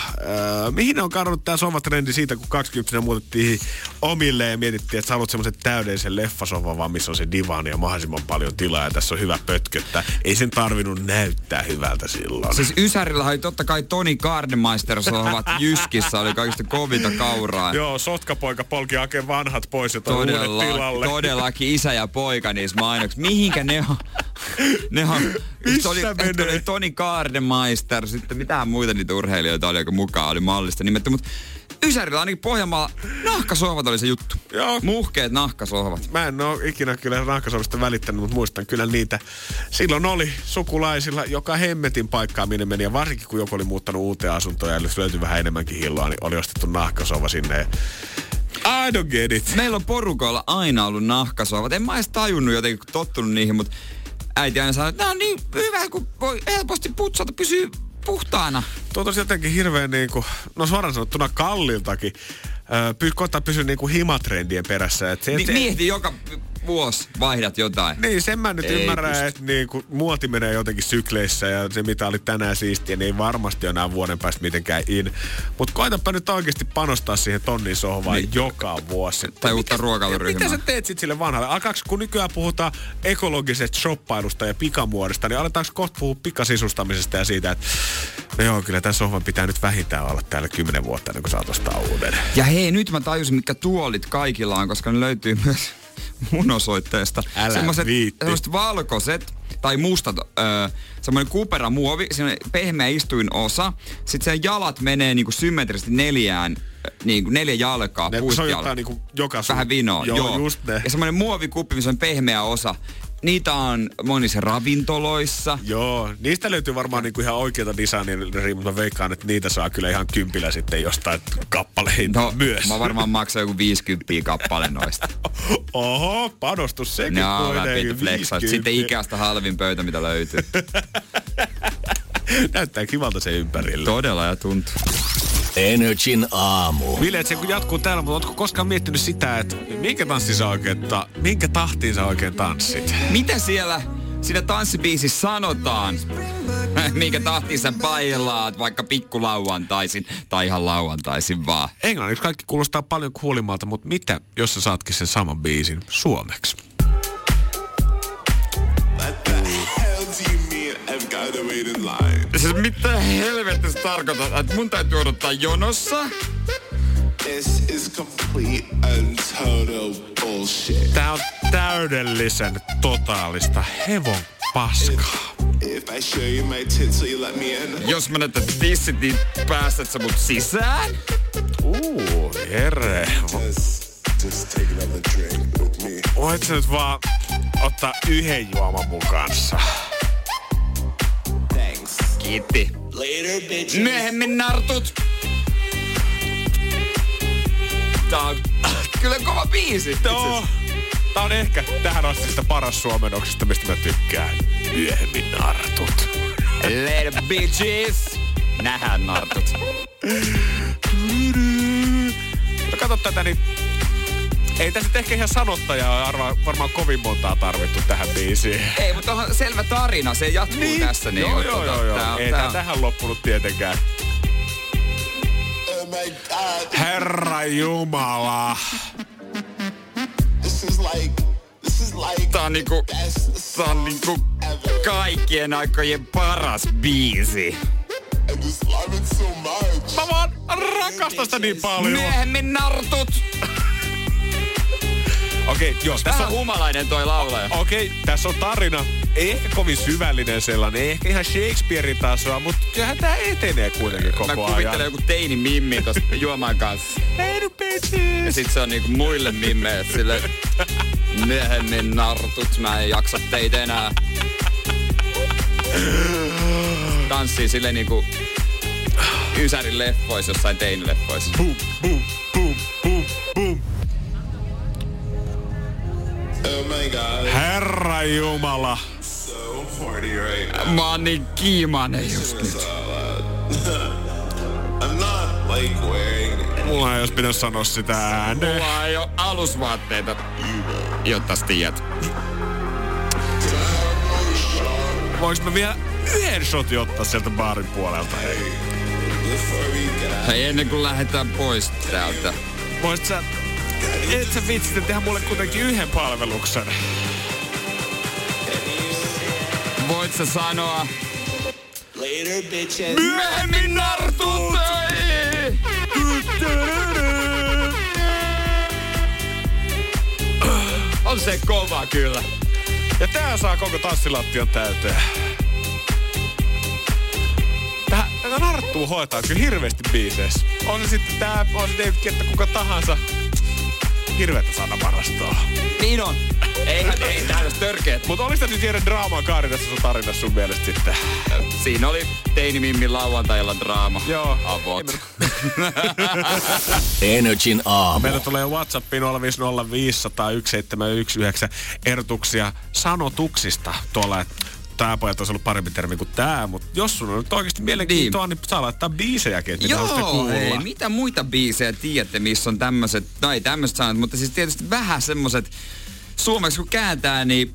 mihin on kadonnut tää sofatrendi siitä, kun 20 muutettiin omille ja mietittiin, että sä haluat semmoisen täydellisen leffasovan, vaan missä on se divani ja mahdollisimman paljon tilaa ja tässä on hyvä pötköttä. Ei sen tarvinnut näyttää hyvältä silloin. Siis Ysärillä oli totta kai Toni Gardemeister sohvat Jyskissä, oli kaikista kovinta kauraa. Joo, sotkapoika polki oikein vanhat pois ja Todella, tilalle. todellakin isä ja poika niissä mainoksissa. Mihinkä ne on? Ne on, Missä oli, menee? oli Toni Gardemeister, sitten mitään muita niitä urheilijoita oli, joka mukaan oli mallista nimetty, mutta Ysärillä ainakin Pohjanmaalla nahkasohvat oli se juttu. Joo. Muhkeet nahkasohvat. Mä en oo ikinä kyllä nahkasovista välittänyt, mutta muistan kyllä niitä. Silloin oli sukulaisilla joka hemmetin paikkaa, minne meni. Ja varsinkin kun joku oli muuttanut uuteen asuntoon ja löytyi vähän enemmänkin hilloa, niin oli ostettu nahkasova sinne. Ja I don't get it. Meillä on porukoilla aina ollut nahkasohvat. En mä edes tajunnut jotenkin, kun tottunut niihin, mutta äiti aina sanoi, että nämä on niin hyvä, kun voi helposti putsata, pysyy puhtaana. Tuo jotenkin hirveän niin kuin, no suoraan sanottuna kalliltakin. Öö, py, koittaa pysyä niin kuin himatrendien perässä. Et se, et Niin se, mieti joka vuosi vaihdat jotain. Niin, sen mä nyt Ei ymmärrän, pysty. että niin, kun muoti menee jotenkin sykleissä ja se mitä oli tänään siistiä, niin ei varmasti ole enää vuoden päästä mitenkään in. Mutta koitapa nyt oikeasti panostaa siihen tonnin sohvaan niin. joka vuosi. Tai uutta ruokailuryhmää. Mitä sä teet sit sille vanhalle? Alkaako, kun nykyään puhutaan ekologisesta shoppailusta ja pikamuodista, niin aletaanko kohta puhua pikasisustamisesta ja siitä, että no joo, kyllä tämän sohvan pitää nyt vähintään olla täällä kymmenen vuotta ennen kuin saat ostaa uuden. Ja hei, nyt mä tajusin, mitkä tuolit kaikilla on, koska ne löytyy myös munosoitteesta. Älä Semmoset, viitti. semmoset valkoiset tai mustat, öö, semmoinen kupera muovi, semmoinen pehmeä istuinosa. Sitten sen jalat menee niinku symmetrisesti neljään, ö, niinku neljä jalkaa, Ne, kun se on jotain niinku joka Vähän vinoa, joo, joo. just ne. Ja semmoinen muovikuppi, missä on pehmeä osa. Niitä on monissa ravintoloissa. Joo, niistä löytyy varmaan niinku ihan oikeita designeria, mutta mä veikkaan, että niitä saa kyllä ihan kympillä sitten jostain kappaleita No, myös. mä varmaan maksan joku 50 kappale noista. Oho, panostus sekin No, mä kuitenkin. pidin flexaa. 50. Sitten Ikeasta halvin pöytä, mitä löytyy. Näyttää kivalta se ympärillä. Todella ja tuntuu. Energin aamu. Ville, se kun jatkuu täällä, mutta ootko koskaan miettinyt sitä, että minkä tanssin sä oikein, ta- minkä tahtiin sä oikein tanssit? Mitä siellä siinä tanssibiisissä sanotaan? Minkä tahtiin sä bailaat, vaikka pikkulauantaisin tai ihan lauantaisin vaan. Englanniksi kaikki kuulostaa paljon kuulimalta, mutta mitä, jos sä saatkin sen saman biisin suomeksi? Siis mitä helvettiä se tarkoittaa? Että mun täytyy odottaa jonossa? This is complete and total bullshit. Tää on täydellisen totaalista hevon paskaa. If I show you my tits, will you let me in? Jos mä näytän tissit, niin päästät sä mut sisään? Uu, herre. Just, just take another drink with me. Voit sä nyt vaan ottaa yhden juoman mun kanssa? Kiitti. Later, bitches. Myöhemmin nartut. Tää on kyllä kova biisi. Joo. Tää on ehkä tähän asti sitä paras suomennoksesta, mistä mä tykkään. Myöhemmin nartut. Later bitches. Nähdään nartut. No kato tätä, niin ei tässä ehkä ihan sanottajaa arva, varmaan kovin montaa tarvittu tähän biisiin. Ei, mutta on selvä tarina. Se jatkuu niin. tässä. Niin, joo, joo, joo, joo. Tää, ei tää, tää tähän loppunut tietenkään. Herra Jumala. This is like, tää on niinku, tää on niinku kaikkien aikojen paras biisi. Mä vaan rakastan sitä niin paljon. Myöhemmin nartut. Okei, okay, tässä Vähän on, humalainen toi laulaja. okei, okay, tässä on tarina. Ei ehkä kovin syvällinen sellainen, ei ehkä ihan Shakespearein tasoa, mutta kyllähän tää etenee kuitenkin koko Mä ajan. kuvittelen joku teini mimmi tossa juomaan kanssa. Ja sit se on niinku muille mimmeille sille myöhemmin nartut, mä en jaksa teitä enää. Tanssii sille niinku Ysärin leffoissa, jossain teinileffoissa. Boom, boom, boom, boom, boom. Herra Jumala. Mä oon niin kiimainen just nyt. I'm not like wearing Mulla ei olisi pitänyt sanoa sitä ääneen. Mulla ei oo alusvaatteita, jotta sä tiedät. Voinko mä vielä yhden shotin ottaa sieltä baarin puolelta? Hei, ennen kuin lähdetään pois täältä. Voisit sä... Et sä vitsit tehdä mulle kuitenkin yhden palveluksen. Voit sä sanoa Later, bitches. myöhemmin nartut! On se kova kyllä. Ja tää saa koko tanssilattian täyteen. Tää, tätä narttua hoitaa kyllä hirveästi biiseissä. On se sitten tää, on David Ketta kuka tahansa. Hirveätä sanavarastoa. Niin on. Eihän ei täällä törkeet. Mutta olis tässä nyt Jere draamaa kaari tässä sun tarinassa sun mielestä sitten? Siinä oli Teini Mimmin lauantailla draama. Joo. Avot. Energin aamu. Meillä tulee WhatsAppiin 050501719 ehdotuksia sanotuksista tuolla, että tää pojat olisi ollut parempi termi kuin tää, mutta jos sun on nyt oikeasti mielenkiintoa, niin, niin saa laittaa biisejäkin, että mitä Joo, kuulla. ei, mitä muita biisejä tiedätte, missä on tämmöiset, no ei tämmöiset sanat, mutta siis tietysti vähän semmoset suomeksi kun kääntää, niin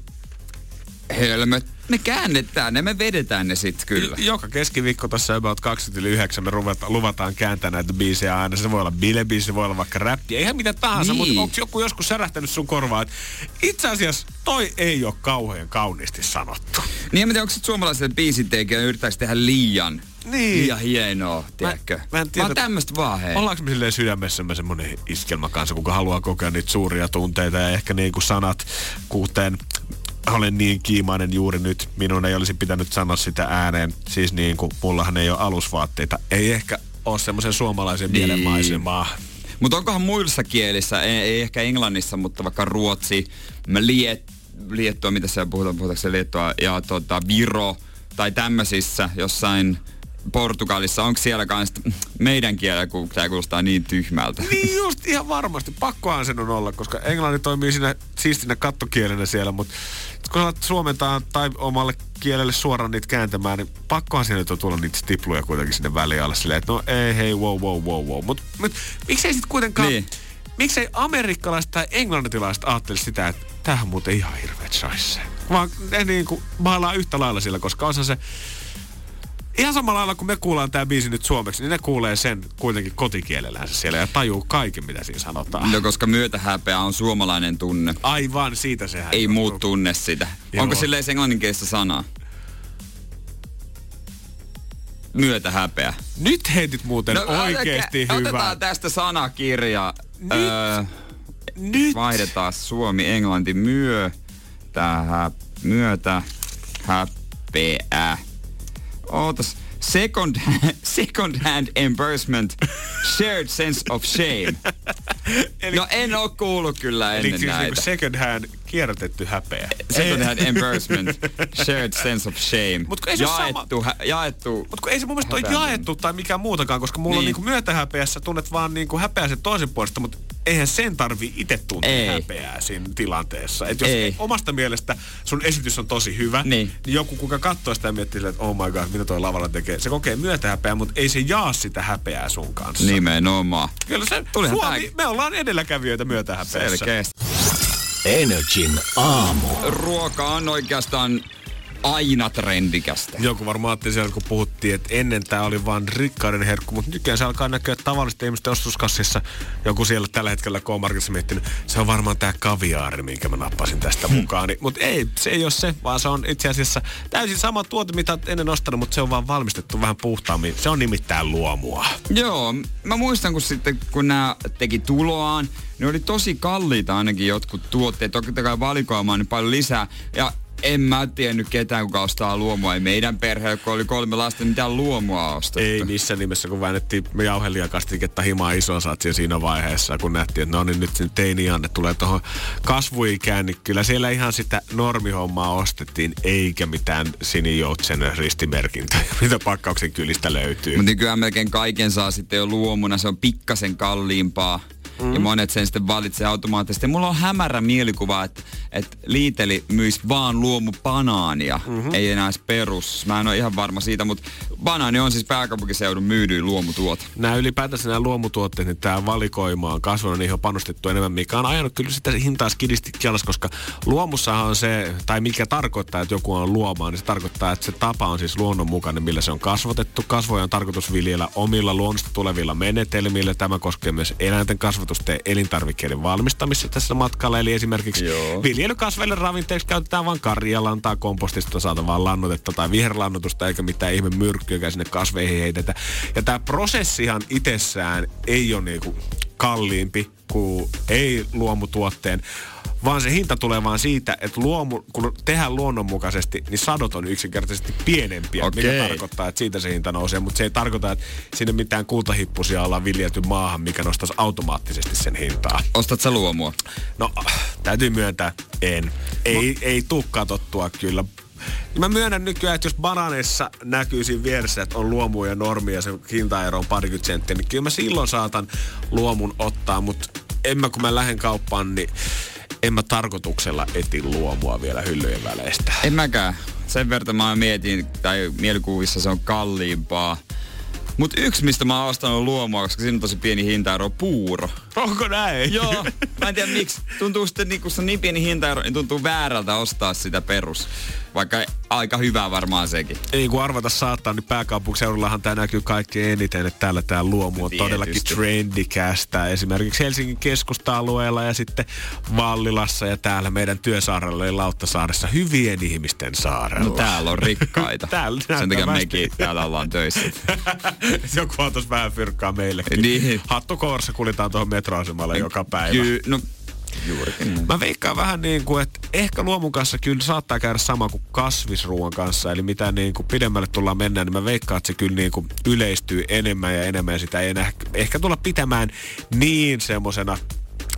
helmet, ne käännetään ne, me vedetään ne sit kyllä. Joka keskiviikko tässä about 29 me ruvetaan, luvataan kääntää näitä biisejä aina. Se voi olla bilebiisi, se voi olla vaikka räppi, ihan mitä tahansa, Niin. mutta onko joku joskus särähtänyt sun korvaan, että itse asiassa toi ei ole kauhean kauniisti sanottu. Niin en mä tiedä, onko sit suomalaiset biisintekijät yrittääkö tehdä liian, Niin. liian hienoa, tiedätkö? mä en tiedä- Vaan tämmöstä vaan hei. Ollaanko me silleen sydämessämme semmonen iskelmäkansa, kuka haluaa kokea niitä suuria tunteita ja ehkä niin kuin sanat, kuten olen niin kiimainen juuri nyt, minun ei olisi pitänyt sanoa sitä ääneen. Siis niin kuin, mullahan ei ole alusvaatteita. Ei ehkä ole semmoisen suomalaisen Niin. mielenmaisemaa. Mutta onkohan muissa kielissä, ei, ei ehkä englannissa, mutta vaikka ruotsi, liet, liettua, mitä siellä puhutaan, puhutaanko se liettua, ja tota, viro tai tämmöisissä jossain Portugalissa, onko siellä kanssa meidän kielellä, kun tämä kuulostaa niin tyhmältä? Niin just, ihan varmasti. Pakkohan sen on olla, koska englanti toimii siinä siistinä kattokielenä siellä, mutta kun alat suomentaa tai omalle kielelle suoraan niitä kääntämään, niin pakkohan siinä nyt on tulla niitä stipluja kuitenkin sinne väliin alle silleen, että no ei hei, wow, wow, wow, wow. Mutta mut, miksei sitten kuitenkaan, Niin. miksei amerikkalaiset tai englantilaiset ajattele sitä, että tämähän muuten ihan hirveet shaisse. Vaan ne niin kuin maalaa yhtä lailla sillä, koska on se Ihan samalla lailla kun me kuullaan tämä biisi nyt suomeksi, niin ne kuulee sen kuitenkin kotikielellään siellä ja tajuu kaiken, mitä siinä sanotaan. No koska myötähäpeä on suomalainen tunne. Aivan, siitä sehän Ei muut tunne sitä. Joo. Onko silleen englanninkielistä sanaa? Myötähäpeä. Nyt heitit muuten no, oikeesti hyvää. Otetaan tästä sanakirja. Nyt. Öö, Nyt. vaihdetaan suomi, englanti, myö, tähä, myötä, häpeä. Ootas. Second, second hand embarrassment, shared sense of shame. Eli, No en oo kuullut kyllä eli ennen siis niinku näitä. second hand kierrätetty häpeä. Second hand embarrassment, shared sense of shame. Mut ei se jaettu, hä, jaettu. Mutta kun ei se mun mielestä ole Häpeä. jaettu tai mikään muutakaan, koska mulla niin. on Niin. niinku myötähäpeässä tunnet vaan niinku häpeää sen toisen puolesta, mutta eihän sen tarvii itse tuntea Ei. häpeää siinä tilanteessa. Et jos Ei. omasta mielestä sun esitys on tosi hyvä, Niin. niin joku kuka katsoo sitä ja miettii, että oh my god, mitä toi lavalla tekee. Se kokee myötähäpeää, mutta ei se jaa sitä häpeää sun kanssa. Nimenomaan. Kyllä se, Tulihan Suomi, tääkin. me ollaan edelläkävijöitä myötähäpeässä. Selkeästi. Energin aamu. Ruoka on oikeastaan aina trendikästä. Joku varmaan ajatteli siellä, kun puhuttiin, että ennen tämä oli vain rikkaiden herkku, mutta nykyään se alkaa näkyä tavallisten ihmisten ostoskassissa. Joku siellä tällä hetkellä K-Marketissa miettinyt, se on varmaan tämä kaviaari, minkä mä nappasin tästä mukaan. Mutta ei, se ei ole se, vaan se on itse asiassa täysin sama tuote, mitä oot ennen ostanut, mutta se on vaan valmistettu vähän puhtaammin. Se on nimittäin luomua. Joo, mä muistan, kun sitten kun nämä teki tuloaan, ne oli tosi kalliita ainakin jotkut tuotteet. Toki kai valikoimaan niin paljon lisää. Ja en mä tiennyt ketään, kuka ostaa luomua. Ei meidän perhe, kun oli kolme lasta, niin mitään luomua ostettu. Ei missään nimessä, kun väännettiin jauhelijakastiketta himaa iso satsia siinä vaiheessa, kun nähtiin, että no niin nyt sen teini-Janne tulee tuohon kasvuikään, niin kyllä siellä ihan sitä normihommaa ostettiin, eikä mitään sinijoutsen ristimerkintöjä, mitä pakkauksen kylistä löytyy. Mutta nykyään melkein kaiken saa sitten jo luomuna. Se on pikkasen kalliimpaa. Mm. Ja monet sen sitten valitsee automaattisesti. Mulla on hämärä mielikuva, että, että Liiteli myisi vaan luomubanaania. Mm-hmm. Ei enää perus. Mä en ole ihan varma siitä, mutta banaani on siis pääkaupunkiseudun myydyin luomutuote. Nämä ylipäätänsä nämä luomutuotteet, niin tämä valikoima on kasvanut, niihin on panostettu enemmän, mikä on ajanut kyllä sitä hintaa skidisti alas, koska luomussahan on se, tai mikä tarkoittaa, että joku on luomaa, niin se tarkoittaa, että se tapa on siis luonnonmukainen, millä se on kasvatettu. Kasvoja on tarkoitus viljellä omilla luonnosta tulevilla menetelmillä. Tämä koskee myös eläinten kasvatusta ja elintarvikkeiden valmistamista tässä matkalla. Eli esimerkiksi Joo. viljelykasveille ravinteeksi käytetään vain karjalantaa, kompostista saatavaa lannotetta tai viherlannotusta, eikä mitään ihme myrkkyäkään sinne kasveihin heitetä. Ja tämä prosessihan itsessään ei ole niinku kalliimpi kuin ei luomutuotteen, vaan se hinta tulee vaan siitä, että luomu, kun tehdään luonnonmukaisesti, niin sadot on yksinkertaisesti pienempiä, Okei. mikä tarkoittaa, että siitä se hinta nousee, mutta se ei tarkoita, että sinne mitään kultahippusia ollaan viljelty maahan, mikä nostaisi automaattisesti sen hintaa. Ostat sä luomua? No, täytyy myöntää, en. Ei, ei tuu katsottua kyllä. Mä myönnän nykyään, että jos bananeissa näkyy siinä vieressä, että on luomu ja normi ja se hintaero on parikymmentä senttiä, niin kyllä mä silloin saatan luomun ottaa, mutta en mä kun mä lähden kauppaan, niin en mä tarkoituksella eti luomua vielä hyllyjen väleistä. En mäkään. Sen verran mä mietin, tai mielikuvissa se on kalliimpaa. Mutta yksi, mistä mä oon ostanut luomua, koska siinä on tosi pieni hintaero, puuro. Onko näin? Joo, mä en tiedä miksi. Tuntuu sitten, niin kun se on niin pieni hintaero, niin tuntuu väärältä ostaa sitä perus. Vaikka aika hyvää varmaan sekin. Niin kuin arvata saattaa, niin pääkaupunkiseudullahan tämä näkyy kaikki eniten, että täällä tämä luomu on Tietysti. todellakin trendikästä. Esimerkiksi Helsingin keskusta-alueella ja sitten Vallilassa ja täällä meidän työsaarella eli Lauttasaaressa hyvien ihmisten saarella. No täällä on rikkaita. Täällä Sen takia mekin täällä ollaan töissä. Joku otas vähän fyrkkaa meillekin. Niin. Hattu kourassa kuljetaan tuohon metroasemalle joka päivä. Ky- no, juurikin. Mä veikkaan vähän niin kuin, että ehkä luomun kanssa kyllä saattaa käydä sama kuin kasvisruoan kanssa. Eli mitä niin kuin pidemmälle tullaan mennään, niin mä veikkaan, että se kyllä niin kuin yleistyy enemmän ja enemmän. Ja sitä ei enää ehkä tulla pitämään niin semmosena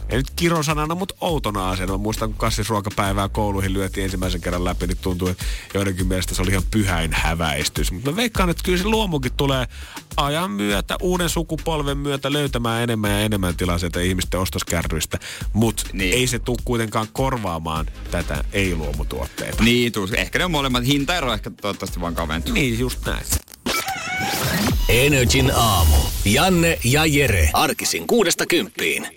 ei nyt kirosanana, mutta outona asiana. Mä muistan, kun kasvisruokapäivää kouluihin lyötiin ensimmäisen kerran läpi, niin tuntui, että joidenkin mielestä se oli ihan pyhäin häväistys. Mutta mä veikkaan, että kyllä se luomukin tulee ajan myötä, uuden sukupolven myötä löytämään enemmän ja enemmän tilaa sieltä ihmisten ostoskärryistä. Mutta Niin. niin. ei se tule kuitenkaan korvaamaan tätä ei-luomutuotteita. Niin, tuu. ehkä ne on molemmat. Hintaero ehkä toivottavasti vaan kaventuu. Niin, just näin. Energin aamu. Janne ja Jere. Arkisin kuudesta kymppiin.